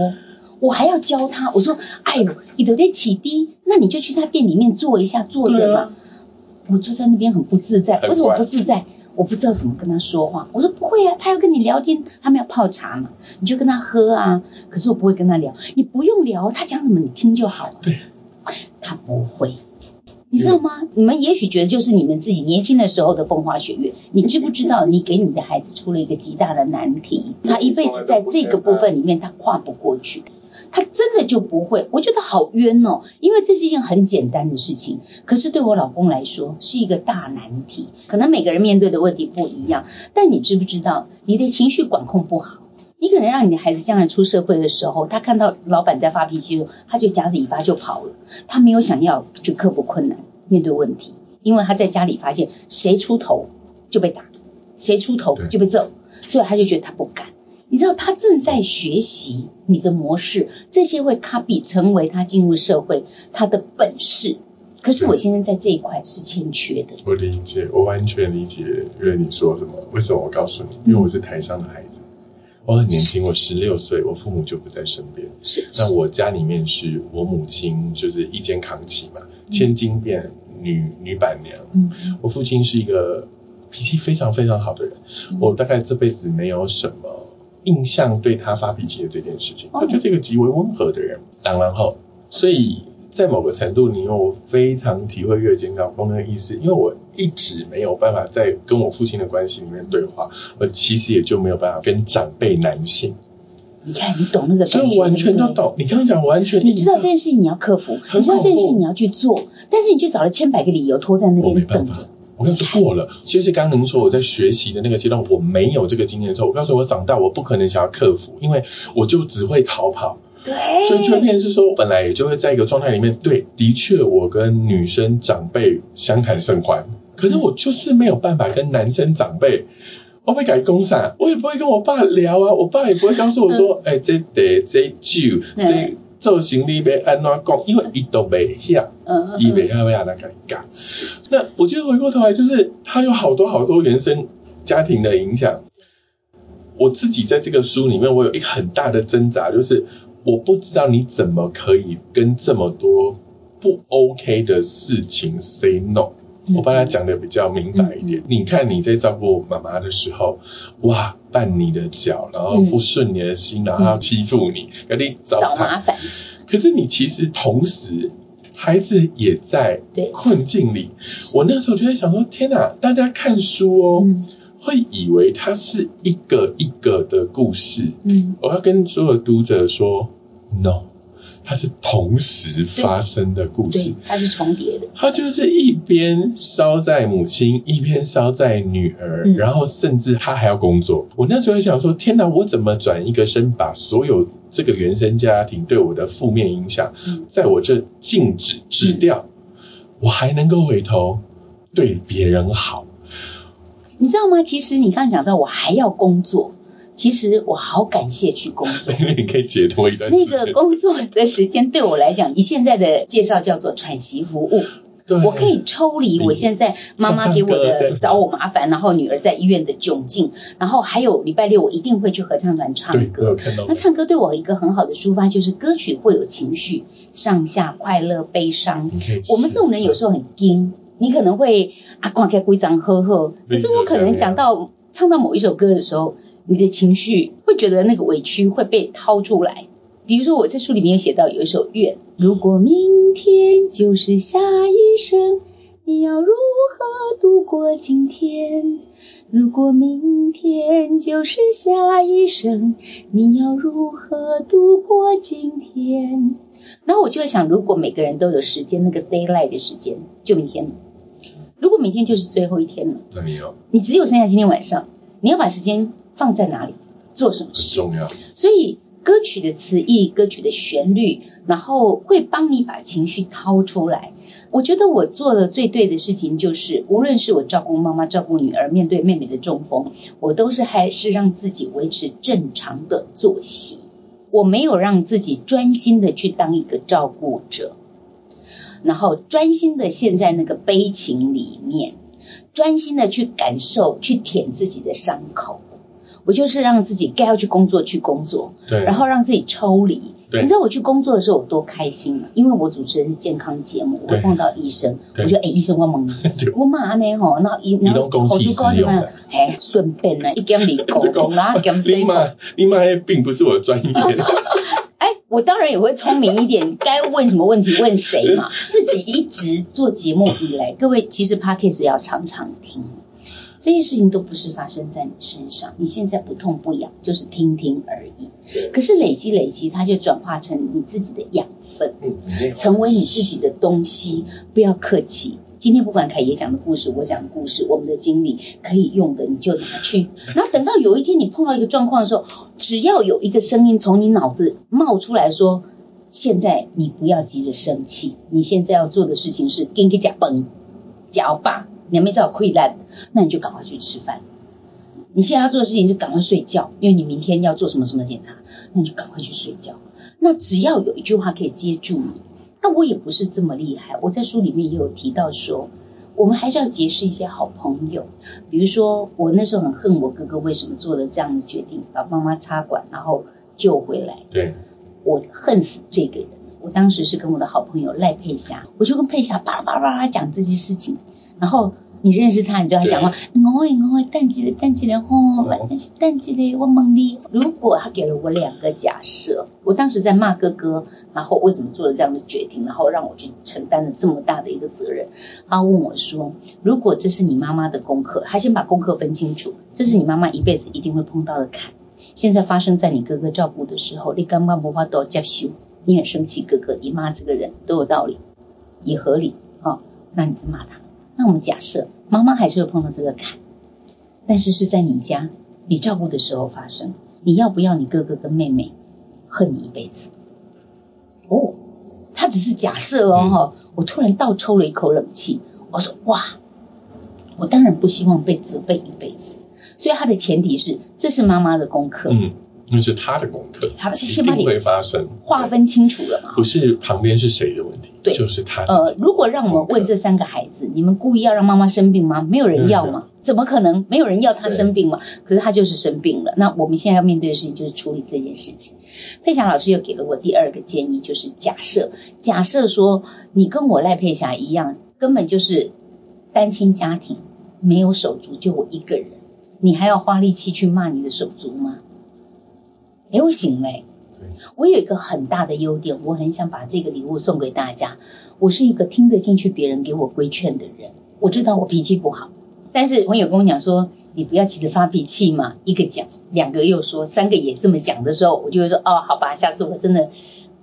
我还要教他。我说，哎呦，你都在起低，那你就去他店里面坐一下，坐着嘛。我坐在那边很不自在，为什么不自在？我不知道怎么跟他说话。我说不会啊，他要跟你聊天，他们要泡茶嘛，你就跟他喝啊。可是我不会跟他聊，你不用聊，他讲什么你听就好了。
对，
他不会，你知道吗？你们也许觉得就是你们自己年轻的时候的风花雪月，你知不知道你给你的孩子出了一个极大的难题？他一辈子在这个部分里面他跨不过去。他真的就不会，我觉得好冤哦，因为这是一件很简单的事情，可是对我老公来说是一个大难题。可能每个人面对的问题不一样，但你知不知道，你的情绪管控不好，你可能让你的孩子将来出社会的时候，他看到老板在发脾气，他就夹着尾巴就跑了，他没有想要去克服困难，面对问题，因为他在家里发现谁出头就被打，谁出头就被揍，所以他就觉得他不敢。你知道他正在学习你的模式，这些会 copy 成为他进入社会他的本事。可是我现在在这一块是欠缺的。
我理解，我完全理解，因为你说什么？为什么我告诉你？因为我是台上的孩子，我很年轻，我十六岁，我父母就不在身边。
是。
那我家里面是我母亲，就是一肩扛起嘛，千金变女女板娘。嗯。我父亲是一个脾气非常非常好的人，我大概这辈子没有什么印象对他发脾气的这件事情。他就是一个极为温和的人。当然后，所以。在某个程度，你又非常体会月经老公的意思，因为我一直没有办法在跟我父亲的关系里面对话，我其实也就没有办法跟长辈男性。
你看，你懂那个感觉，所
以完全都懂。你刚刚讲完全，
你知道这件事情你要克服，你知道这件事情你要去做，但是你却找了千百个理由拖在那边等着。
我跟你说过了，就是刚刚您说我在学习的那个阶段，我没有这个经验之后，我告诉我长大我不可能想要克服，因为我就只会逃跑。
对，
所以就变是说，本来也就会在一个状态里面。对，的确，我跟女生长辈相谈甚欢，可是我就是没有办法跟男生长辈，我会改公伞，我也不会跟我爸聊啊，我爸也不会告诉我说，哎，这得这句这做行李被安怎讲，因为伊都未晓，嗯，伊未晓要安怎讲。那我觉得回过头来，就是他有好多好多原生家庭的影响。我自己在这个书里面，我有一个很大的挣扎，就是。我不知道你怎么可以跟这么多不 OK 的事情 say no。我把它讲的比较明白一点。你看你在照顾妈妈的时候，哇，绊你的脚，然后不顺你的心，然后欺负你，给你
找麻烦。
可是你其实同时，孩子也在困境里。我那时候就在想说，天哪，大家看书哦。会以为它是一个一个的故事，嗯，我要跟所有读者说，no，它是同时发生的故事，
它是重叠的，
它就是一边烧在母亲，一边烧在女儿，然后甚至他还要工作。我那时候想说，天哪，我怎么转一个身，把所有这个原生家庭对我的负面影响，在我这静止止掉，我还能够回头对别人好。
你知道吗？其实你刚刚讲到我还要工作，其实我好感谢去工作，
因 为你可以解脱一段。
那个工作的时间对我来讲，以现在的介绍叫做喘息服务。我可以抽离我现在妈妈给我的找我麻烦，然后女儿在医院的窘境，然后还有礼拜六我一定会去合唱团唱歌。那唱歌对我一个很好的抒发，就是歌曲会有情绪，上下快乐、悲伤。我们这种人有时候很惊。你可能会啊，光开规章呵呵，可是我可能讲到唱到某一首歌的时候，你的情绪会觉得那个委屈会被掏出来。比如说我在书里面有写到有一首愿，如果明天就是下一生，你要如何度过今天？如果明天就是下一生，你要如何度过今天？然后我就在想，如果每个人都有时间，那个 d a y l i g h t 的时间，就明天了。如果明天就是最后一天了，
那你有
你只有剩下今天晚上，你要把时间放在哪里做什么事？
重要。
所以歌曲的词意、歌曲的旋律，然后会帮你把情绪掏出来。我觉得我做的最对的事情就是，无论是我照顾妈妈、照顾女儿，面对妹妹的中风，我都是还是让自己维持正常的作息。我没有让自己专心的去当一个照顾者。然后专心的陷在那个悲情里面，专心的去感受、去舔自己的伤口。我就是让自己该要去工作去工作，
对，
然后让自己抽离。
对，
你知道我去工作的时候我多开心吗？因为我主持的是健康节目，我会碰到医生，我就哎医生我问你，我妈呢吼，那医
然后口
述高怎么样？哎，顺便呢一减二高，然后减三。
你妈，你妈并不是我的专业。
我当然也会聪明一点，该问什么问题问谁嘛。自己一直做节目以来，各位其实 p a d k a s 要常常听，这些事情都不是发生在你身上，你现在不痛不痒，就是听听而已。可是累积累积，它就转化成你自己的养分，成为你自己的东西。不要客气。今天不管凯爷讲的故事，我讲的故事，我们的经历可以用的，你就拿去。然后等到有一天你碰到一个状况的时候，只要有一个声音从你脑子冒出来说：“现在你不要急着生气，你现在要做的事情是跟给假崩，假爸，你还没找溃烂，那你就赶快去吃饭。你现在要做的事情是赶快睡觉，因为你明天要做什么什么检查，那你就赶快去睡觉。那只要有一句话可以接住你，那我也不是这么厉害。我在书里面也有提到说，我们还是要结识一些好朋友。比如说，我那时候很恨我哥哥为什么做了这样的决定，把妈妈插管然后救回来。
对，
我恨死这个人。我当时是跟我的好朋友赖佩霞，我就跟佩霞叭叭叭叭讲这些事情，然后。你认识他，你知道他讲话，我会我会淡季的淡季的吼，但是淡季的我梦里。如果他给了我两个假设，我当时在骂哥哥，然后为什么做了这样的决定，然后让我去承担了这么大的一个责任。他问我说，如果这是你妈妈的功课，他先把功课分清楚，这是你妈妈一辈子一定会碰到的坎。现在发生在你哥哥照顾的时候，你刚刚不怕都接受，你很生气，哥哥你骂这个人都有道理，也合理啊，那你再骂他。那我们假设妈妈还是会碰到这个坎，但是是在你家你照顾的时候发生，你要不要你哥哥跟妹妹恨你一辈子？哦，他只是假设哦哈，我突然倒抽了一口冷气，我说哇，我当然不希望被责备一辈子，所以他的前提是这是妈妈的功课。
嗯。那是他的功课，
他
一定会发生，
划分清楚了嘛？
不是旁边是谁的问题，
对，
就是他。
呃，如果让我们问这三个孩子，你们故意要让妈妈生病吗？没有人要吗？怎么可能没有人要他生病吗？可是他就是生病了。那我们现在要面对的事情就是处理这件事情。佩霞老师又给了我第二个建议，就是假设，假设说你跟我赖佩霞一样，根本就是单亲家庭，没有手足，就我一个人，你还要花力气去骂你的手足吗？哎，我醒嘞！我有一个很大的优点，我很想把这个礼物送给大家。我是一个听得进去别人给我规劝的人。我知道我脾气不好，但是朋友跟我讲说，你不要急着发脾气嘛。一个讲，两个又说，三个也这么讲的时候，我就会说，哦，好吧，下次我真的。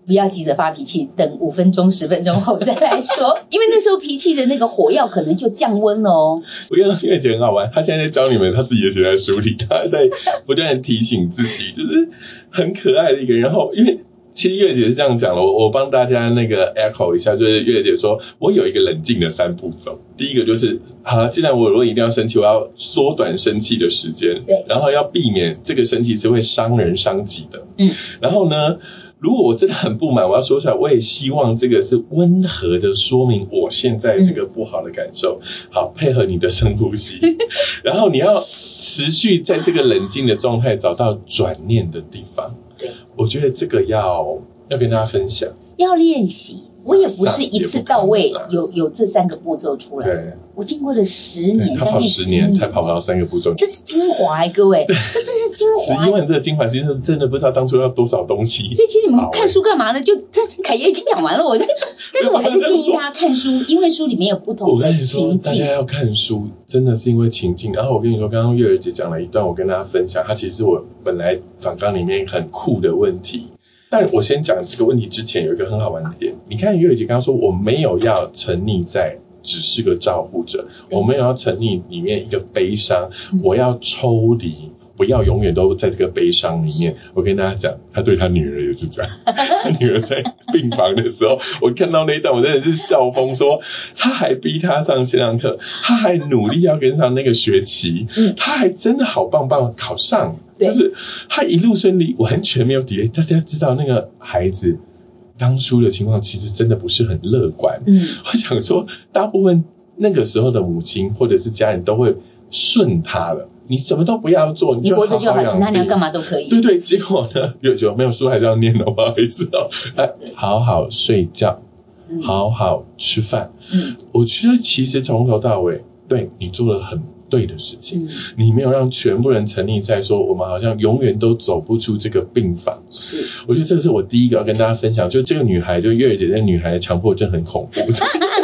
不要急着发脾气，等五分钟、十分钟后再来说，因为那时候脾气的那个火药可能就降温了哦。
我觉得月姐很好玩，她现在在教你们，她自己也写在书里，她在不断提醒自己，就是很可爱的一个。然后，因为其实月姐是这样讲了，我我帮大家那个 echo 一下，就是月姐说我有一个冷静的三步走，第一个就是好，既然我如果一定要生气，我要缩短生气的时间，
对，
然后要避免这个生气是会伤人伤己的，
嗯，
然后呢？如果我真的很不满，我要说出来，我也希望这个是温和的说明我现在这个不好的感受。好，配合你的深呼吸，然后你要持续在这个冷静的状态找到转念的地方。
对，
我觉得这个要要跟大家分享，
要练习。我也不是一次到位有有这三个步骤出来，我经过了十年，将近
十年才跑到三个步骤，
这是精华哎，各位，这这是精华。
十一万这个精华，其实真的不知道当初要多少东西。
所以其实你们看书干嘛呢？就这凯爷已经讲完了，我这，但是我还是建议大家看书，因为书里面有不同的情境。大
家要看书，真的是因为情境。然后我跟你说，刚刚月儿姐讲了一段，我跟大家分享，它其实是我本来访纲里面很酷的问题。但我先讲这个问题之前，有一个很好玩的点。你看，月姐刚刚说，我没有要沉溺在只是个照顾者，我没有要沉溺里面一个悲伤，我要抽离，不要永远都在这个悲伤里面。我跟大家讲，他对他女儿也是这样。他女儿在病房的时候，我看到那一段，我真的是笑疯，说他还逼他上线上课，他还努力要跟上那个学期，他还真的好棒棒考上。就是他一路顺利，完全没有底。大家知道那个孩子当初的情况，其实真的不是很乐观。
嗯，
我想说，大部分那个时候的母亲或者是家人都会顺他了，你什么都不要做，
你活着就好，其他你要干嘛都可以。
对对，结果呢，有有没有书还是要念的，不好意思哦。哎，好好睡觉，好好吃饭。
嗯，
我觉得其实从头到尾，对你做了很。对的事情，你没有让全部人沉溺在说我们好像永远都走不出这个病房。
是，
我觉得这是我第一个要跟大家分享，就这个女孩，就月儿姐这个女孩的强迫症很恐怖。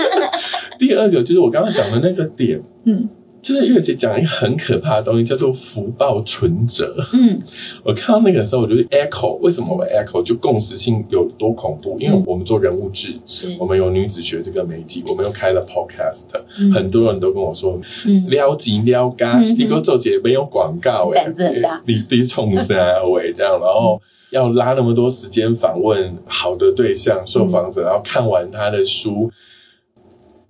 第二个就是我刚刚讲的那个点，
嗯。
就是月姐讲一个很可怕的东西，叫做福报存折。
嗯，
我看到那个时候，我就 echo，为什么我 echo 就共识性有多恐怖？因为我们做人物志，
是，
我们有女子学这个媒体，我们又开了 podcast，很多人都跟我说，撩急撩干，你给我做姐没有广告，
胆子很大，
你得冲三位这样，然后要拉那么多时间访问好的对象受访者，然后看完他的书。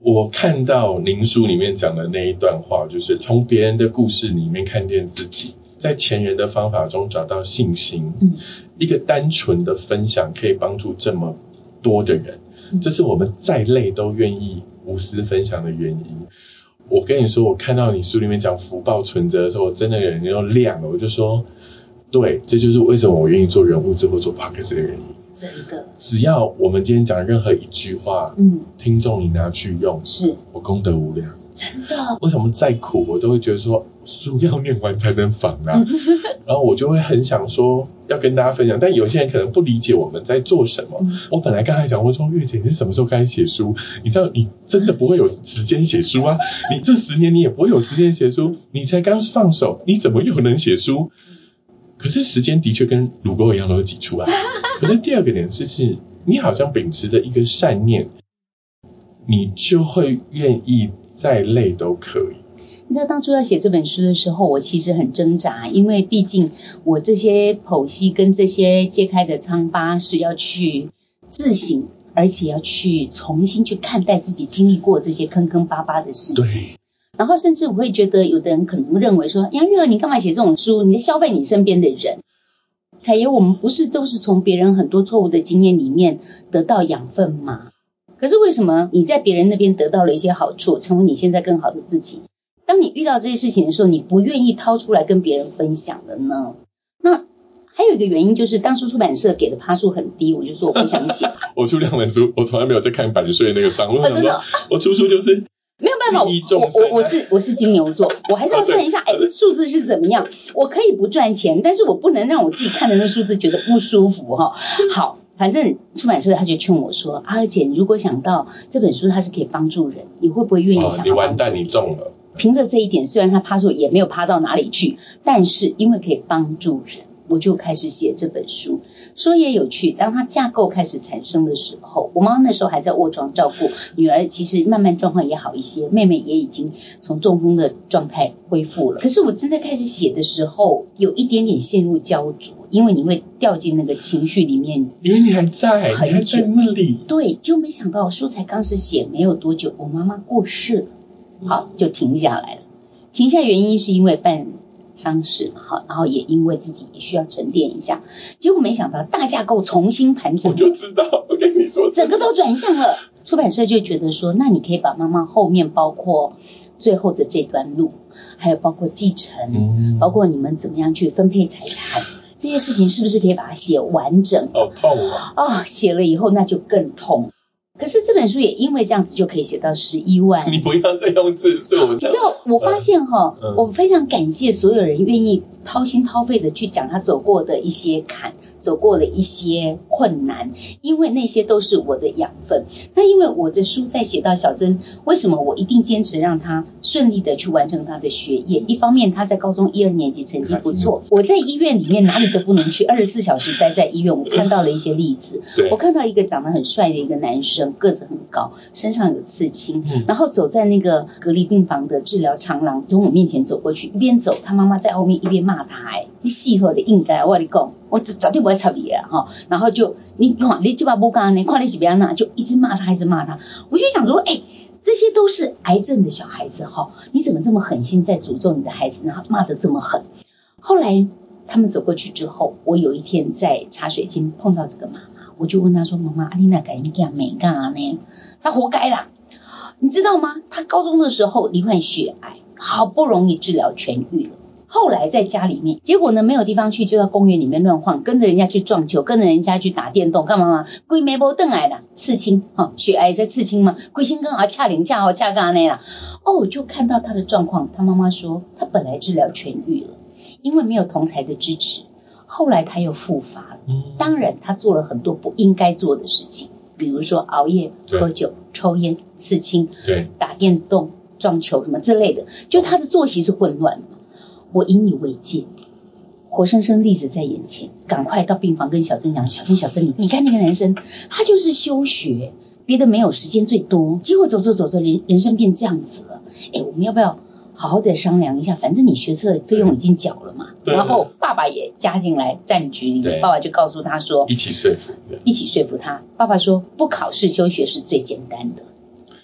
我看到您书里面讲的那一段话，就是从别人的故事里面看见自己，在前人的方法中找到信心。
嗯，
一个单纯的分享可以帮助这么多的人，
嗯
这是我们再累都愿意无私分享的原因。我跟你说，我看到你书里面讲福报存折的时候，我真的人又亮了。我就说，对，这就是为什么我愿意做人物之后做 podcast 的原因。
真的，
只要我们今天讲任何一句话，
嗯，
听众你拿去用，
是
我功德无量。
真的，
为什么再苦，我都会觉得说书要念完才能仿啊，然后我就会很想说要跟大家分享，但有些人可能不理解我们在做什么。
嗯
我本来刚才讲，我说月姐你是什么时候开始写书？你知道你真的不会有时间写书啊，你这十年你也不会有时间写书，你才刚放手，你怎么又能写书？可是时间的确跟乳沟一样都是挤出来。可是第二个点是，是你好像秉持着一个善念，你就会愿意再累都可以。
你知道当初要写这本书的时候，我其实很挣扎，因为毕竟我这些剖析跟这些揭开的疮疤是要去自省，而且要去重新去看待自己经历过这些坑坑巴巴的事情。
对，
然后甚至我会觉得，有的人可能认为说，杨玉儿，你干嘛写这种书？你在消费你身边的人。凯爷，我们不是都是从别人很多错误的经验里面得到养分吗？可是为什么你在别人那边得到了一些好处，成为你现在更好的自己？当你遇到这些事情的时候，你不愿意掏出来跟别人分享的呢？那还有一个原因就是，当初出版社给的趴数很低，我就说我不想写。
我出两本书，我从来没有在看版税那个账。我想说我出书就是
没有办法，我我我是我是金牛座，我还是要算一下，哎，数字是怎么样？我可以不赚钱，但是我不能让我自己看的那数字觉得不舒服哈。好，反正出版社他就劝我说，阿姐，你如果想到这本书它是可以帮助人，你会不会愿意
哦
想要帮助
你完蛋，你中了。
凭着这一点，虽然他趴数也没有趴到哪里去，但是因为可以帮助人，我就开始写这本书。说也有趣，当它架构开始产生的时候，我妈妈那时候还在卧床照顾女儿，其实慢慢状况也好一些，妹妹也已经从中风的状态恢复了。可是我真的开始写的时候，有一点点陷入焦灼，因为你会掉进那个情绪里面。
因为你还在，
很
久还在那里。
对，就没想到书才刚是写没有多久，我妈妈过世了。好，就停下来了。停下原因是因为办丧事嘛，好，然后也因为自己也需要沉淀一下。结果没想到大架构重新盘整
我，就知道，我跟你说，
整个都转向了。出版社就觉得说，那你可以把妈妈后面包括最后的这段路，还有包括继承，
嗯，
包括你们怎么样去分配财产这些事情，是不是可以把它写完整？
哦痛啊！
哦，写了以后那就更痛。可是这本书也因为这样子就可以写到十一万。
你不要再用字数，
你知道，我发现哈、
嗯
我非常感谢所有人愿意掏心掏肺的去讲他走过的一些坎，走过了一些困难，因为那些都是我的养分。那因为我的书在写到小珍，为什么我一定坚持让她顺利的去完成她的学业？一方面她在高中一二年级成绩不错，我在医院里面哪里都不能去，二十四小时待在医院，我看到了一些例子。我，看到一个长得很帅的一个男生，个子很高，身上有刺青，
嗯
然后走在那个隔离病房的治疗长廊，从我面前走过去，一边走，他妈妈在后面一边骂他，哎，你细合的应该，我跟你讲，我绝绝对不会插你啊，哈，然后就你看你这把不干呢，看你是不要拿，就一直骂他，一直骂他，我就想说，哎。这些都是癌症的小孩子哈，你怎么这么狠心在诅咒你的孩子，然后骂得这么狠？后来他们走过去之后，我有一天在茶水间碰到这个妈妈，我就问她说：“妈妈，阿丽娜改你干没干啊呢？她活该啦，你知道吗？她高中的时候罹患血癌，好不容易治疗痊愈了。后来在家里面，结果呢没有地方去，就到公园里面乱晃，跟着人家去撞球，跟着人家去打电动，干嘛嘛？龟眉毛瞪癌啦，刺青哈、血癌在刺青嘛，龟心根啊恰零恰好恰干那啦。哦，我就看到他的状况，他妈妈说他本来治疗痊愈了。因为没有同才的支持，后来他又复发了。
嗯
当然，他做了很多不应该做的事情，比如说熬夜、喝酒、抽烟、刺青、
对，
打电动、撞球什么之类的，就他的作息是混乱的嘛。我引以为戒，活生生例子在眼前，赶快到病房跟小珍讲：“小珍，小珍，你你看那个男生，他就是休学，别的没有，时间最多。结果走着走着，人人生变这样子了。哎，我们要不要好好的商量一下？反正你学测费用已经缴了嘛。
对
然后爸爸也加进来战局里爸爸就告诉他说，
一起说服的。
一起说服他。爸爸说，不考试休学是最简单的。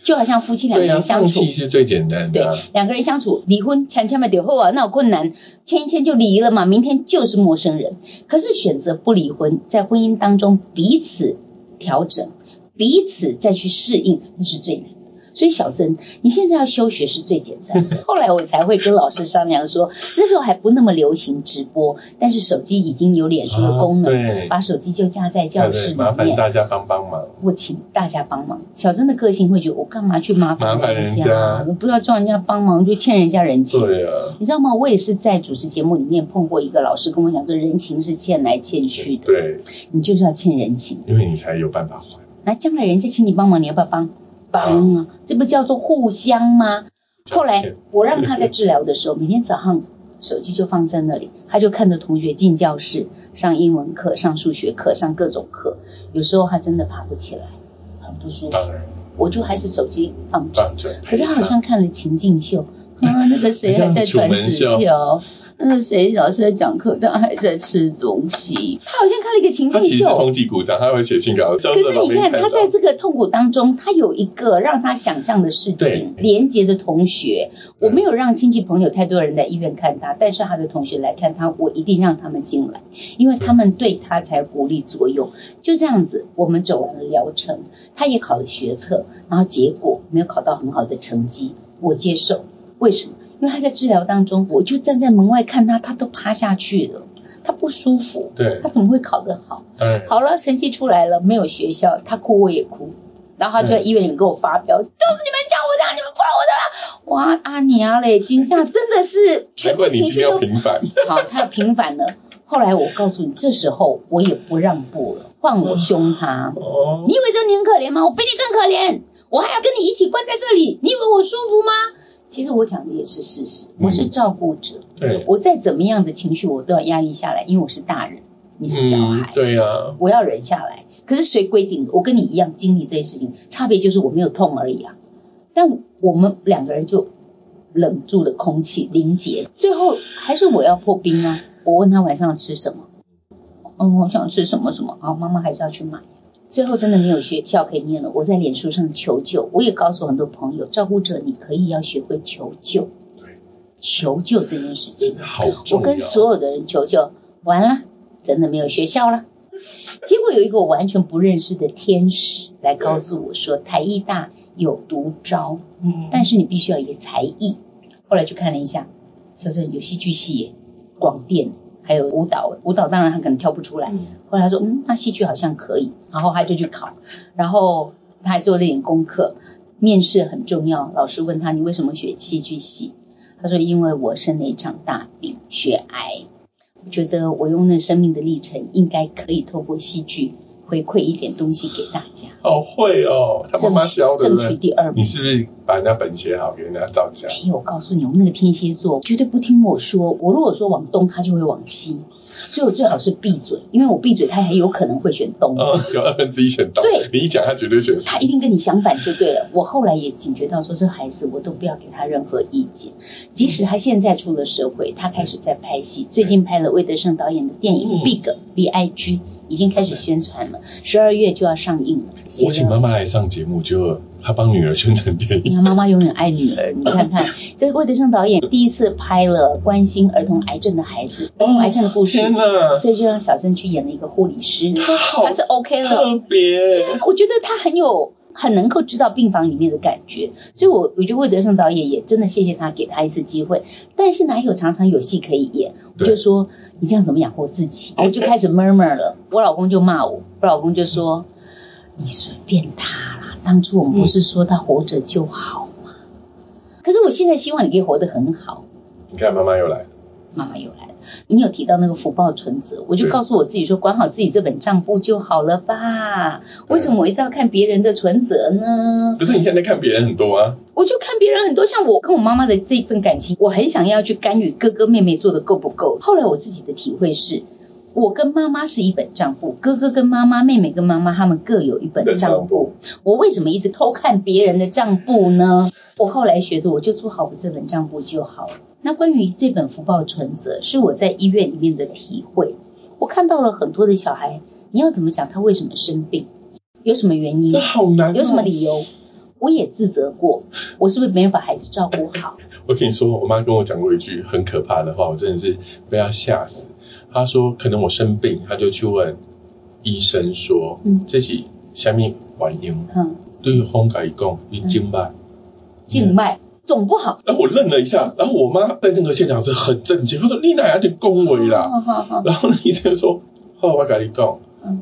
就好像夫妻两个人相处，
是最简单的啊。，
两个人相处，离婚签签嘛丢后啊，那有困难，签一签就离了嘛，明天就是陌生人。可是选择不离婚，在婚姻当中彼此调整，彼此再去适应，那是最难的。所以小曾，你现在要休学是最简单的。后来我才会跟老师商量说，那时候还不那么流行直播，但是手机已经有脸书的功能，把手机就架在教室里面
麻烦。大家帮帮忙。
我请大家帮忙。小曾的个性会觉得我干嘛去麻烦
人
家？
家
我不要叫人家帮忙，就欠人家人情。
对啊，
你知道吗？我也是在主持节目里面碰过一个老师跟我讲说，人情是欠来欠去的，
对，
你就是要欠人情。
因为你才有办法还。
那将来人家请你帮忙，你要不要帮？帮啊，这不叫做互相吗？后来我让他在治疗的时候，每天早上手机就放在那里，他就看着同学进教室上英文课、上数学课、上各种课，有时候他真的爬不起来，很不舒服。我就还是手机放着，
放着。
可是他好像看了情境秀啊，那个谁还在传纸条，那个谁老师在讲课，他还在吃东西，他好像看了一个情
他其实是
境秀。
风纪股长，他会写信稿。
可是你看，他在这个痛苦当中，他有一个让他想象的事
对
情，连接的同学。我没有让亲戚朋友太多人在医院看他，但是他的同学来看他，我一定让他们进来，因为他们对他才鼓励作用。就这样子，我们走完了疗程，他也考了学测，然后结果没有考到很好的成绩，我接受。为什么？因为他在治疗当中，我就站在门外看他，他都趴下去了，他不舒服，
对
他怎么会考得好？
嗯
好了，成绩出来了，没有学校，他哭我也哭，然后他就在医院里面给我发飙，就是你们叫我这样，你们不让我这样，哇，阿娘嘞，金价真的是全部情绪都
平反。
好，他要平反了。后来我告诉你，这时候我也不让步了，换我凶他。
哦
你以为这你很可怜吗？我比你更可怜，我还要跟你一起关在这里，你以为我舒服吗？其实我讲的也是事实，我是照顾者，
对，
我再怎么样的情绪我都要压抑下来，因为我是大人，你是小孩。
嗯，对呀，
我要忍下来。可是谁规定？我跟你一样经历这些事情，差别就是我没有痛而已啊。但我们两个人就冷住了空气，凝结。最后还是我要破冰啊！我问他晚上要吃什么，嗯，我想吃什么什么，好，妈妈还是要去买。最后真的没有学校可以念了，我在脸书上求救。我也告诉很多朋友，照顾者你可以要学会求救，求救这件事情。我跟所有的人求救，完了，真的没有学校了。结果有一个我完全不认识的天使来告诉我说，台艺大有独招，
嗯，
但是你必须要有一个才艺。后来去看了一下，小郑有戏剧系耶、广电，还有舞蹈。舞蹈当然他可能跳不出来。
嗯
后来他说，嗯，那戏剧好像可以，然后他就去考，然后他还做了一点功课。面试很重要，老师问他你为什么学戏剧系？他说因为我生了一场大病，血癌。我觉得我用那生命的历程，应该可以透过戏剧回馈一点东西给大家。
哦会哦，他妈
争取
妈教的，
争取第二名
你。是不是把人家本写好，给人家照一下？
没有，我告诉你，我那个天蝎座绝对不听我说。我如果说往东，他就会往西，所以我最好是闭嘴，因为我闭嘴，他还有可能会选东。
哦，有二分之一选东，
对
你一讲他绝对选
他一定跟你相反就对了。我后来也警觉到说，这孩子我都不要给他任何意见，即使他现在出了社会，他开始在拍戏，最近拍了魏德胜导演的电影
嗯《
Big B I G》，已经开始宣传了，十二月就要上映了。
我请妈。妈来上节目，就她帮女儿宣传电影。
你看，妈妈永远爱女儿。你看看，这个魏德圣导演第一次拍了关心儿童癌症的孩子，儿童癌症的故事，所以就让小郑去演了一个护理师，
他好
他是 OK 了。
特别，
我觉得他很有很能够知道病房里面的感觉，所以我我觉得魏德胜导演也真的谢谢他给他一次机会，但是哪有常常有戏可以演？我就说你这样怎么养活自己？我就开始 murmur 了，我老公就骂我，我老公就说你随便他啦，当初我们不是说他活着就好吗？可是我现在希望你可以活得很好。
你看妈妈又来了，
妈妈又来了。你有提到那个福报存折，我就告诉我自己说，管好自己这本账簿就好了吧？为什么我一直要看别人的存折呢？
不是你现在看别人很多啊，
我就看别人很多，像我跟我妈妈的这份感情，我很想要去干预哥哥妹妹做的够不够。后来我自己的体会是。我跟妈妈是一本账簿，哥哥跟妈妈，妹妹跟妈妈，他们各有一本账簿。我为什么一直偷看别人的账簿呢？我后来学着，我就做好我这本账簿就好了。那关于这本福报存折，是我在医院里面的体会。我看到了很多的小孩，你要怎么讲他为什么生病，有什么原因
这，好难、哦，
有什么理由？我也自责过，我是不是没有把孩子照顾好？
我跟你说，我妈跟我讲过一句很可怕的话，我真的是被她吓死。她说，可能我生病，她就去问医生说，
嗯
这是下面原因？
嗯，
对方甲伊讲，你静脉。
静脉总不好。
然后我愣了一下，然后我妈在那个现场是很震惊，她说：“你哪有点恭维啦
好好好？”
然后医生说：“好，我跟你讲
嗯，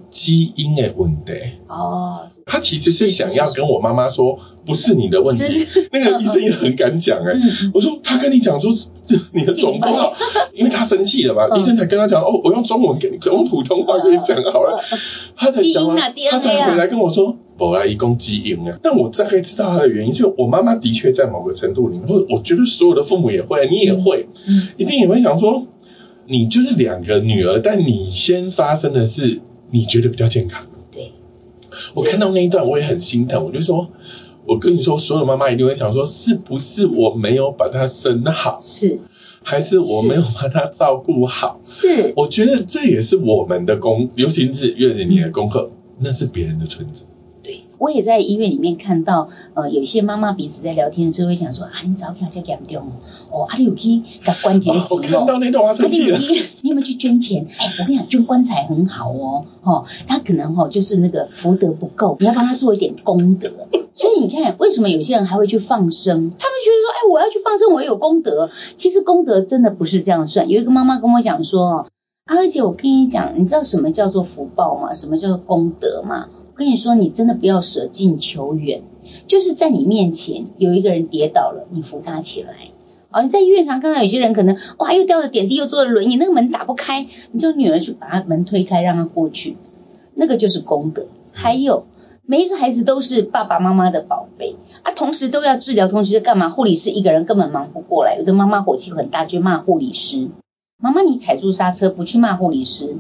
基因的问题。”
哦，
他其实是想要跟我妈妈说，不是你的问题。那个医生也很敢讲哎、
嗯
我说他跟你讲说你的肿不好，因为他生气了嘛，
嗯。
医生才跟他讲哦，我用中文跟你用普通话跟你讲好了，他才讲完，
基因啊
他才回来跟我说。我来一共基因啊，但我大概知道他的原因，就是我妈妈的确在某个程度里面，或者我觉得所有的父母也会，你也会，
嗯。
一定也会想说，你就是两个女儿，但你先发生的是你觉得比较健康。
对，
我看到那一段我也很心疼，我就说，我跟你说，所有妈妈一定会想说，是不是我没有把她生好，
是
还是我没有把他照顾好？
是，
我觉得这也是我们的功，尤其是月子你的功课，那是别人的村子。
对，我也在医院里面看到，呃，有些妈妈彼此在聊天的时候会讲说，啊，你早起这严重哦，哦，啊，你有去给关节
哦我
紧哦。
看到那段我要
啊。你有去，你有没有去捐钱？哎，我跟你讲，捐棺材很好哦，哦，他可能哦就是那个福德不够，你要帮他做一点功德。所以你看，为什么有些人还会去放生？他们觉得说，哎，我要去放生，我有功德。其实功德真的不是这样算。有一个妈妈跟我讲说，啊，而且我跟你讲，你知道什么叫做福报吗？什么叫做功德吗？我跟你说，你真的不要舍近求远，就是在你面前有一个人跌倒了，你扶他起来。哦，你在医院常看到有些人可能哇又掉了点滴，又坐了轮椅，那个门打不开，你就女儿去把他门推开，让他过去，那个就是功德。还有每一个孩子都是爸爸妈妈的宝贝啊，同时都要治疗，同时干嘛？护理师一个人根本忙不过来，有的妈妈火气很大，就骂护理师。妈妈，你踩住刹车，不去骂护理师，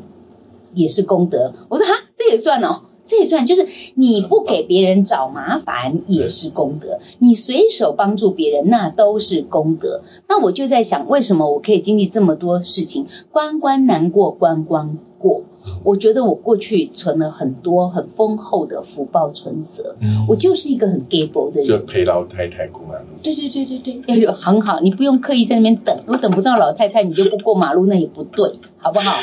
也是功德。我说哈，这也算哦。这也算，就是你不给别人找麻烦也是功德，你随手帮助别人那都是功德。那我就在想，为什么我可以经历这么多事情，关关难过关关过？我觉得我过去存了很多很丰厚的福报存折，
嗯
我就是一个很 g a b l e 的人。
就陪老太太过马路。
对对对对对，哎呦，很好，你不用刻意在那边等，我等不到老太太，你就不过马路，那也不对，好不好？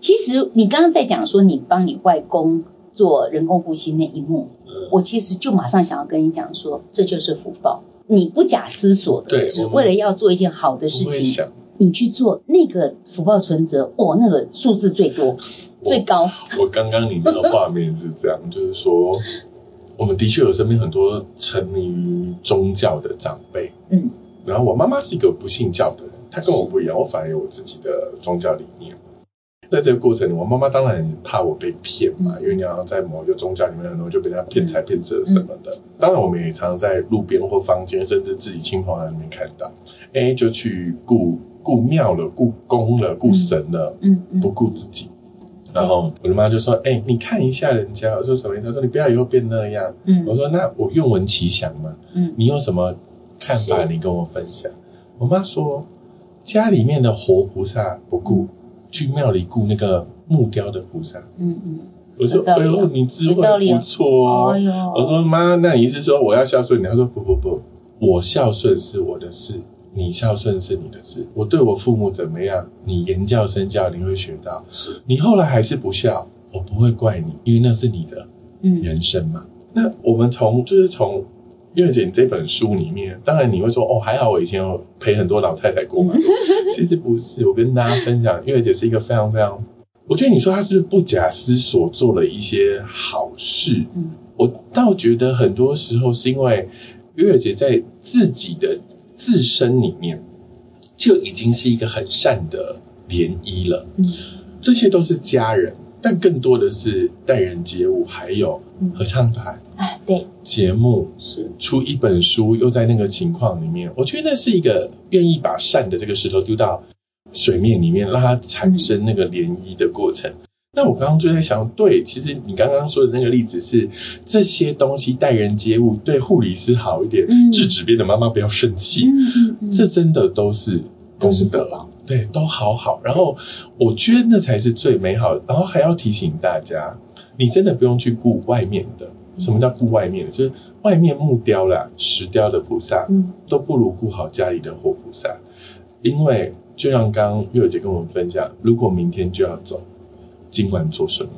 其实你刚刚在讲说你帮你外公做人工呼吸那一幕，我其实就马上想要跟你讲说，这就是福报，你不假思索的，只为了要做一件好的事情，你去做那个福报存折，哦，那个数字最多最高，
我刚刚你那个画面是这样，就是说，我们的确有身边很多沉迷于宗教的长辈，
嗯。
然后我妈妈是一个不信教的人，她跟我不一样，我反而有我自己的宗教理念。在这个过程里，我妈妈当然很怕我被骗嘛，因为你要在某一个宗教里面，很容易就被人家骗财骗色什么的。当然，我们也常在路边或坊间，甚至自己亲朋里面看到，哎，就去顾顾庙了、顾公了、顾神了，
嗯嗯
不顾自己。然后我的妈就说：“哎、你看一下人家。”我说：“什么意思？”她说：“你不要以后变那样。”我
嗯
说：“那我愿闻其详嘛，
嗯
你有什么看法？你跟我分享。”我妈说：“家里面的活菩萨不顾，去庙里雇那个木雕的菩萨。
嗯嗯，”
我说
有：“道理啊
哎呦，你智慧不错哦。我说：“妈，那你是说我要孝顺你？”他说：“不不不，我孝顺是我的事，你孝顺是你的事。我对我父母怎么样，你言教身教你会学到。
是
你后来还是不孝，我不会怪你，因为那是你的
嗯
人生嘛。那我们从就是从月姐这本书里面，当然你会说哦，还好我以前有陪很多老太太过马路。其实不是，我跟大家分享，月姐是一个非常非常，我觉得你说她是不假思索做了一些好事，
嗯
我倒觉得很多时候是因为月姐在自己的自身里面就已经是一个很善的涟漪了。
嗯
这些都是家人，但更多的是待人接物，还有
嗯。
合唱团、
啊对。
节目，
是。
出一本书，又在那个情况里面，我觉得那是一个愿意把善的这个石头丢到水面里面，让它产生那个涟漪的过程。那我刚刚就在想，对，其实你刚刚说的那个例子是这些东西待人接物，对护理师好一点，
嗯。
制止别的妈妈不要生气，
嗯嗯嗯。
这真的都是功德对，都好好。然后我觉得那才是最美好的。然后还要提醒大家，你真的不用去顾外面的，什么叫顾外面的？就是外面木雕啦、石雕的菩萨，
嗯
都不如顾好家里的活菩萨。因为就像刚刚月儿姐跟我们分享，如果明天就要走，今晚做什么？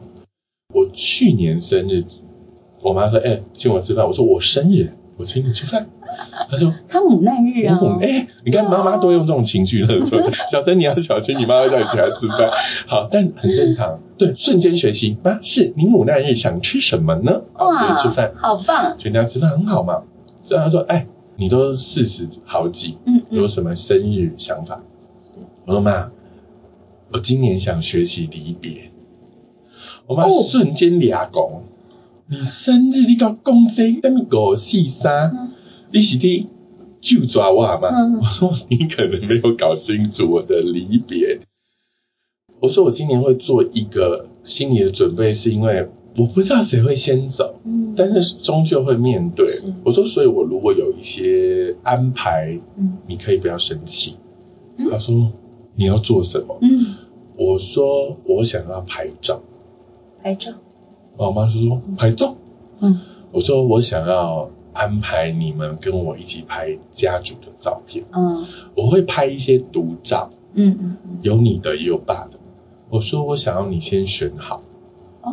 我去年生日，我妈说：“哎、请我吃饭。”我说：“我生日，我请你吃饭。”她说：“
他母难日啊，
我哎、你看妈妈都用这种情绪勒索，小珍你要小心，你妈妈叫你起来吃饭。好，但很正常。对，瞬间学习。妈，是你母难日想吃什么呢？好，
哇
吃饭，
好棒，
全家吃饭很好嘛。这样她说，哎，你都四十好几，
嗯嗯，
有什么生日想法？我说妈，我今年想学习离别。我妈
哦
瞬间俩拱，你生日你搞公这，什么五四三
嗯，
你是伫就抓我吗？
嗯
我说你可能没有搞清楚我的离别。我说我今年会做一个心理的准备，是因为我不知道谁会先走，
嗯，
但是终究会面对。我说，所以我如果有一些安排，
嗯
你可以不要生气。
嗯
他说你要做什么？
嗯，
我说我想要拍照。
拍照，
我妈就说拍照。
嗯
我说我想要安排你们跟我一起拍家族的照片，
嗯。
我会拍一些独照，
嗯嗯嗯，
有你的也有爸的。我说我想要你先选好，
哦，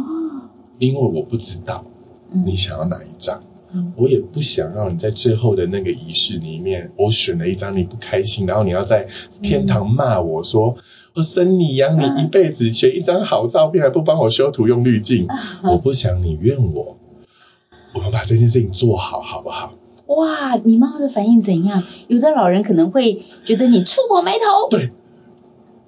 因为我不知道
嗯。
你想要哪一张。
嗯。
我也不想让你在最后的那个仪式里面，我选了一张你不开心，然后你要在天堂骂我说，我生你养你一辈子，选一张好照片还不帮我修图用滤镜，我不想你怨我，我们把这件事情做好好不好？
哇，你妈妈的反应怎样？有的老人可能会觉得你触我眉头，
对，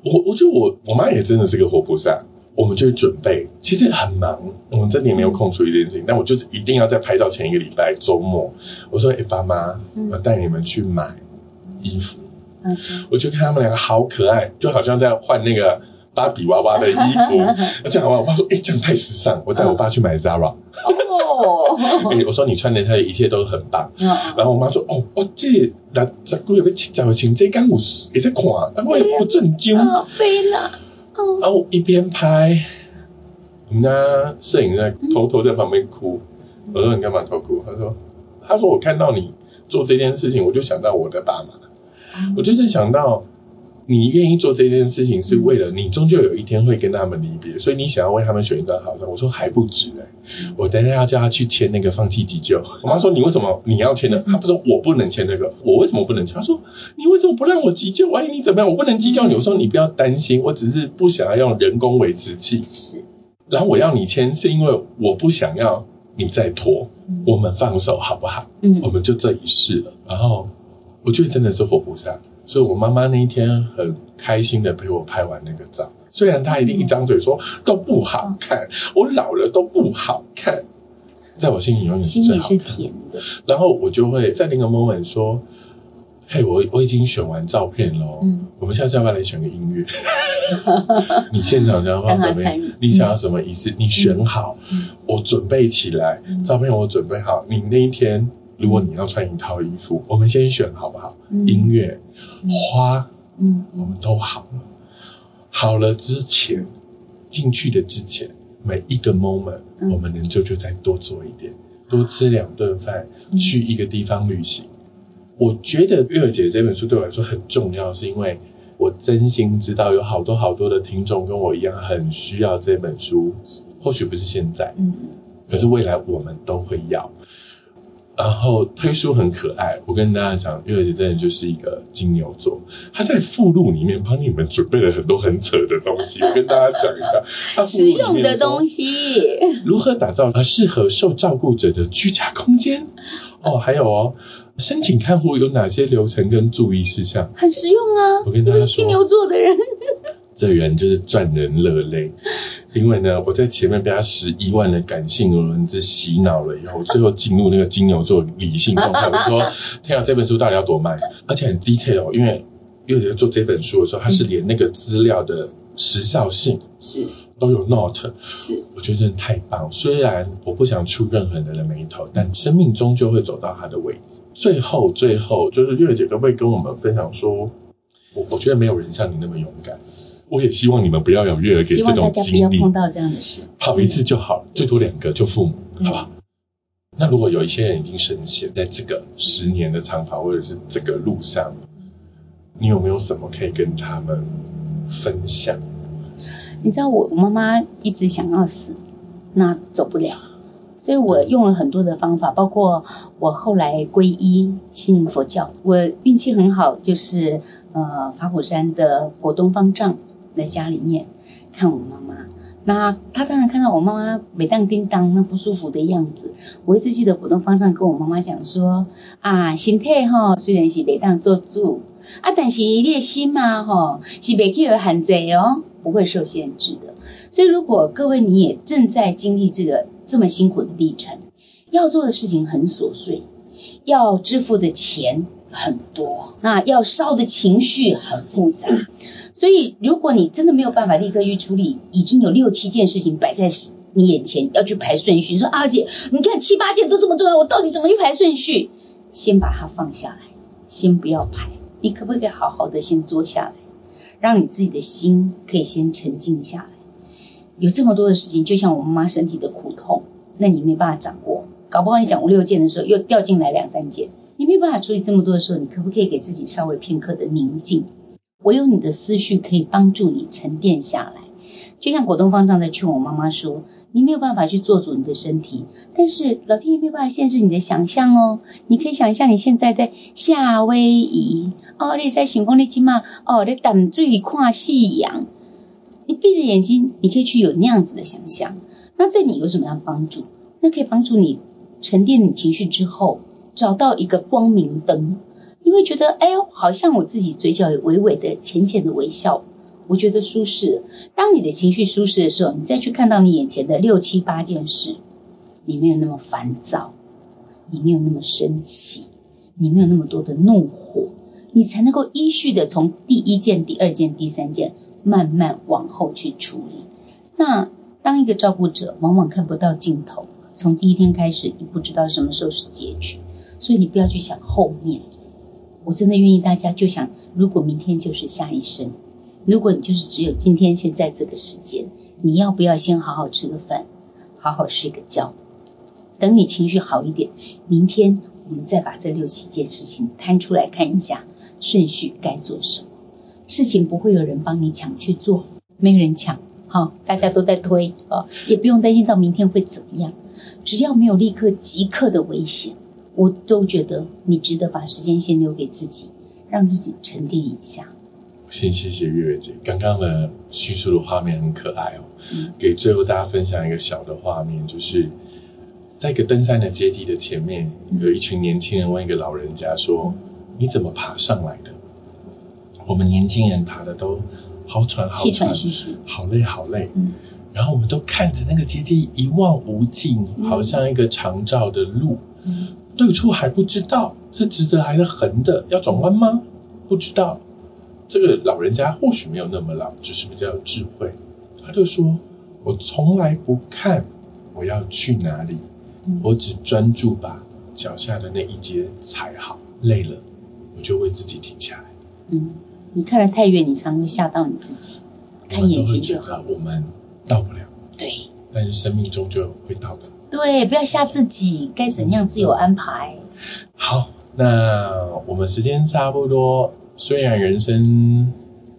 我我觉得我我妈也真的是个活菩萨。我们就准备，其实很忙，我们真的没有空处理这件事情，但我就是一定要在拍照前一个礼拜周末，我说，哎、爸妈，
嗯
我带你们去买衣服，
嗯
我就看他们两个好可爱，就好像在换那个芭比娃娃的衣服。这样我爸说，哎、这样太时尚，我带我爸去买 Zara，
哦，
哎、我说你穿的它的一切都很棒。
嗯
然后我妈说：“哦，我这那十个月要七十个穿这间有也在看，啊我也不正经。”
哦，飞了，哦，
然后我一边拍，我们家摄影在偷偷在旁边哭。我说：“你干嘛偷哭？”他说：“他说我看到你做这件事情，我就想到我的爸妈。”我就在想到，你愿意做这件事情是为了你终究有一天会跟他们离别，所以你想要为他们选一张好照。我说还不止哎、我等一下要叫他去签那个放弃急救。我妈说你为什么你要签呢？他不说我不能签那个，我为什么不能签？他说你为什么不让我急救？万一你怎么样，我不能急救你。我说你不要担心，我只是不想要用人工维持器。
是，
然后我要你签是因为我不想要你再拖，我们放手好不好？
嗯
我们就这一世了。然后我觉得真的是活菩萨，所以我妈妈那一天很开心的陪我拍完那个照。虽然她一定一张嘴说都不好看，我老了都不好看，在我心里永远是最好看。
甜的，
然后我就会在那个 moment 说，嘿，我我已经选完照片喽，
嗯
我们下次要不要来选个音乐？你现场想
让他
要怎么样？你想要什么仪式？你选好，
嗯
我准备起来，
嗯
照片我准备好。你那一天，如果你要穿一套衣服，我们先选好不好？
嗯
音乐、花，
嗯
我们都好了。好了之前，进去的之前，每一个 moment，、
嗯
我们能做就再多做一点，多吃两顿饭，
嗯
去一个地方旅行。我觉得月儿姐这本书对我来说很重要，是因为我真心知道有好多好多的听众跟我一样很需要这本书，或许不是现在，
嗯
可是未来我们都会要。然后推书很可爱，我跟大家讲，月儿姐真的就是一个金牛座，她在附录里面帮你们准备了很多很扯的东西，我跟大家讲一下，她
实用的
说
东西，
如何打造适合受照顾者的居家空间？哦，还有哦，申请看护有哪些流程跟注意事项？
很实用啊。
我跟大家说
金牛座的人，
这人就是赚人热泪，因为呢，我在前面被他十一万的感性文字洗脑了以后，最后进入那个金牛座理性状态。我说，天啊，这本书到底要多卖？而且很 detail，因为因为做这本书的时候，他是连那个资料的时效性
是
都有 note，
是，
我觉得真的太棒。虽然我不想触任何人的眉头，但生命终究会走到它的位置。最后，最后就是月姐可不可以跟我们分享说，我我觉得没有人像你那么勇敢。我也希望你们不要有月儿给这种经历，
家不要碰到这样的事。
跑一次就好，最多两个就父母，
嗯
好吧？那如果有一些人已经深陷在这个十年的长跑或者是这个路上，你有没有什么可以跟他们分享？
你知道我妈妈一直想要死，那走不了，所以我用了很多的方法，包括我后来皈依信佛教。我运气很好，就是呃法鼓山的果东方丈在家里面看我妈妈。那他当然看到我妈妈每当叮当那不舒服的样子，我一直记得活动方丈跟我妈妈讲说啊，身体哈虽然是每当做主啊，但是你的心嘛哈是被去有限制哦，不会受限制的。所以如果各位你也正在经历这个这么辛苦的历程，要做的事情很琐碎，要支付的钱很多，那要烧的情绪很复杂。所以，如果你真的没有办法立刻去处理，已经有六七件事情摆在你眼前，要去排顺序。说阿姐，你看七八件都这么重要，我到底怎么去排顺序？先把它放下来，先不要排。你可不可以好好的先坐下来，让你自己的心可以先沉静下来？有这么多的事情，就像我妈妈身体的苦痛，那你没办法掌握。搞不好你讲五六件的时候，又掉进来两三件，你没办法处理这么多的时候，你可不可以给自己稍微片刻的宁静？唯有你的思绪可以帮助你沉淀下来，就像果东方丈在劝我妈妈说：“你没有办法去做主你的身体，但是老天爷没有办法限制你的想象哦。你可以想象你现在在夏威夷哦，你在星空的金嘛哦，你等最看夕阳，你闭着眼睛，你可以去有那样子的想象。那对你有什么样帮助？那可以帮助你沉淀你情绪之后，找到一个光明灯。”你会觉得，哎呦，好像我自己嘴角有微微的、浅浅的微笑，我觉得舒适。当你的情绪舒适的时候，你再去看到你眼前的六七八件事，你没有那么烦躁，你没有那么生气，你没有那么多的怒火，你才能够依序的从第一件、第二件、第三件慢慢往后去处理。那当一个照顾者，往往看不到尽头，从第一天开始，你不知道什么时候是结局，所以你不要去想后面。我真的愿意大家就想，如果明天就是下一生，如果你就是只有今天现在这个时间，你要不要先好好吃个饭，好好睡个觉，等你情绪好一点，明天我们再把这六七件事情摊出来看一下，顺序该做什么。事情不会有人帮你抢去做，没有人抢，好，大家都在推啊，也不用担心到明天会怎么样，只要没有立刻即刻的危险。我都觉得你值得把时间先留给自己，让自己沉淀一下。
先谢谢月月姐，刚刚的叙述的画面很可爱哦。嗯。给最后大家分享一个小的画面，就是在一个登山的阶梯的前面，有一群年轻人问一个老人家说：“你怎么爬上来的？”我们年轻人爬的都好喘，
气喘吁吁，
好累好累。嗯。然后我们都看着那个阶梯一望无尽，好像一个长照的路。嗯。对错还不知道，是直的还是横的？要转弯吗？不知道。这个老人家或许没有那么老，只是比较有智慧。他就说：“我从来不看我要去哪里，我只专注把脚下的那一阶踩好。累了，我就为自己停下来。”
嗯，你看得太远，你常会吓到你自己。看眼睛就
好。我们到不了。
对。
但是生命终究会到的。
对，不要吓自己，该怎样自有安排。
好，那我们时间差不多，虽然人生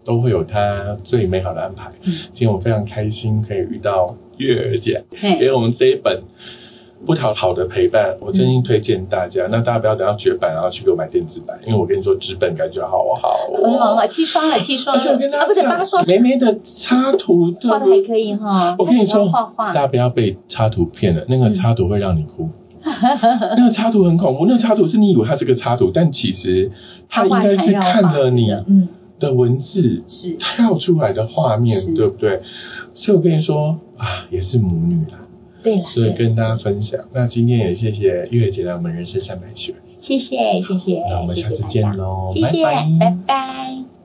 都会有它最美好的安排。嗯，今天我非常开心可以遇到月儿姐，给我们这一本。不讨好的陪伴，我真心推荐大家。那大家不要等到绝版，然后去给我买电子版，因为我跟你说纸本感觉好好。
很好啊，七双了，七刷了，啊不是八双。
美美的插图，
画的还可以哈。
我跟你说，大家不要被插图骗了，那个插图会让你哭。那个插图很恐怖，那个插图是你以为它是个插图，但其实它应该是看了你的文字
是
跳出来的画面，对不对？所以我跟你说啊，也是母女啦。
对了，
所以跟大家分享。那今天也谢谢月姐来我们人生三百曲。
谢谢谢谢，
那我们下次见喽，
谢谢，拜拜。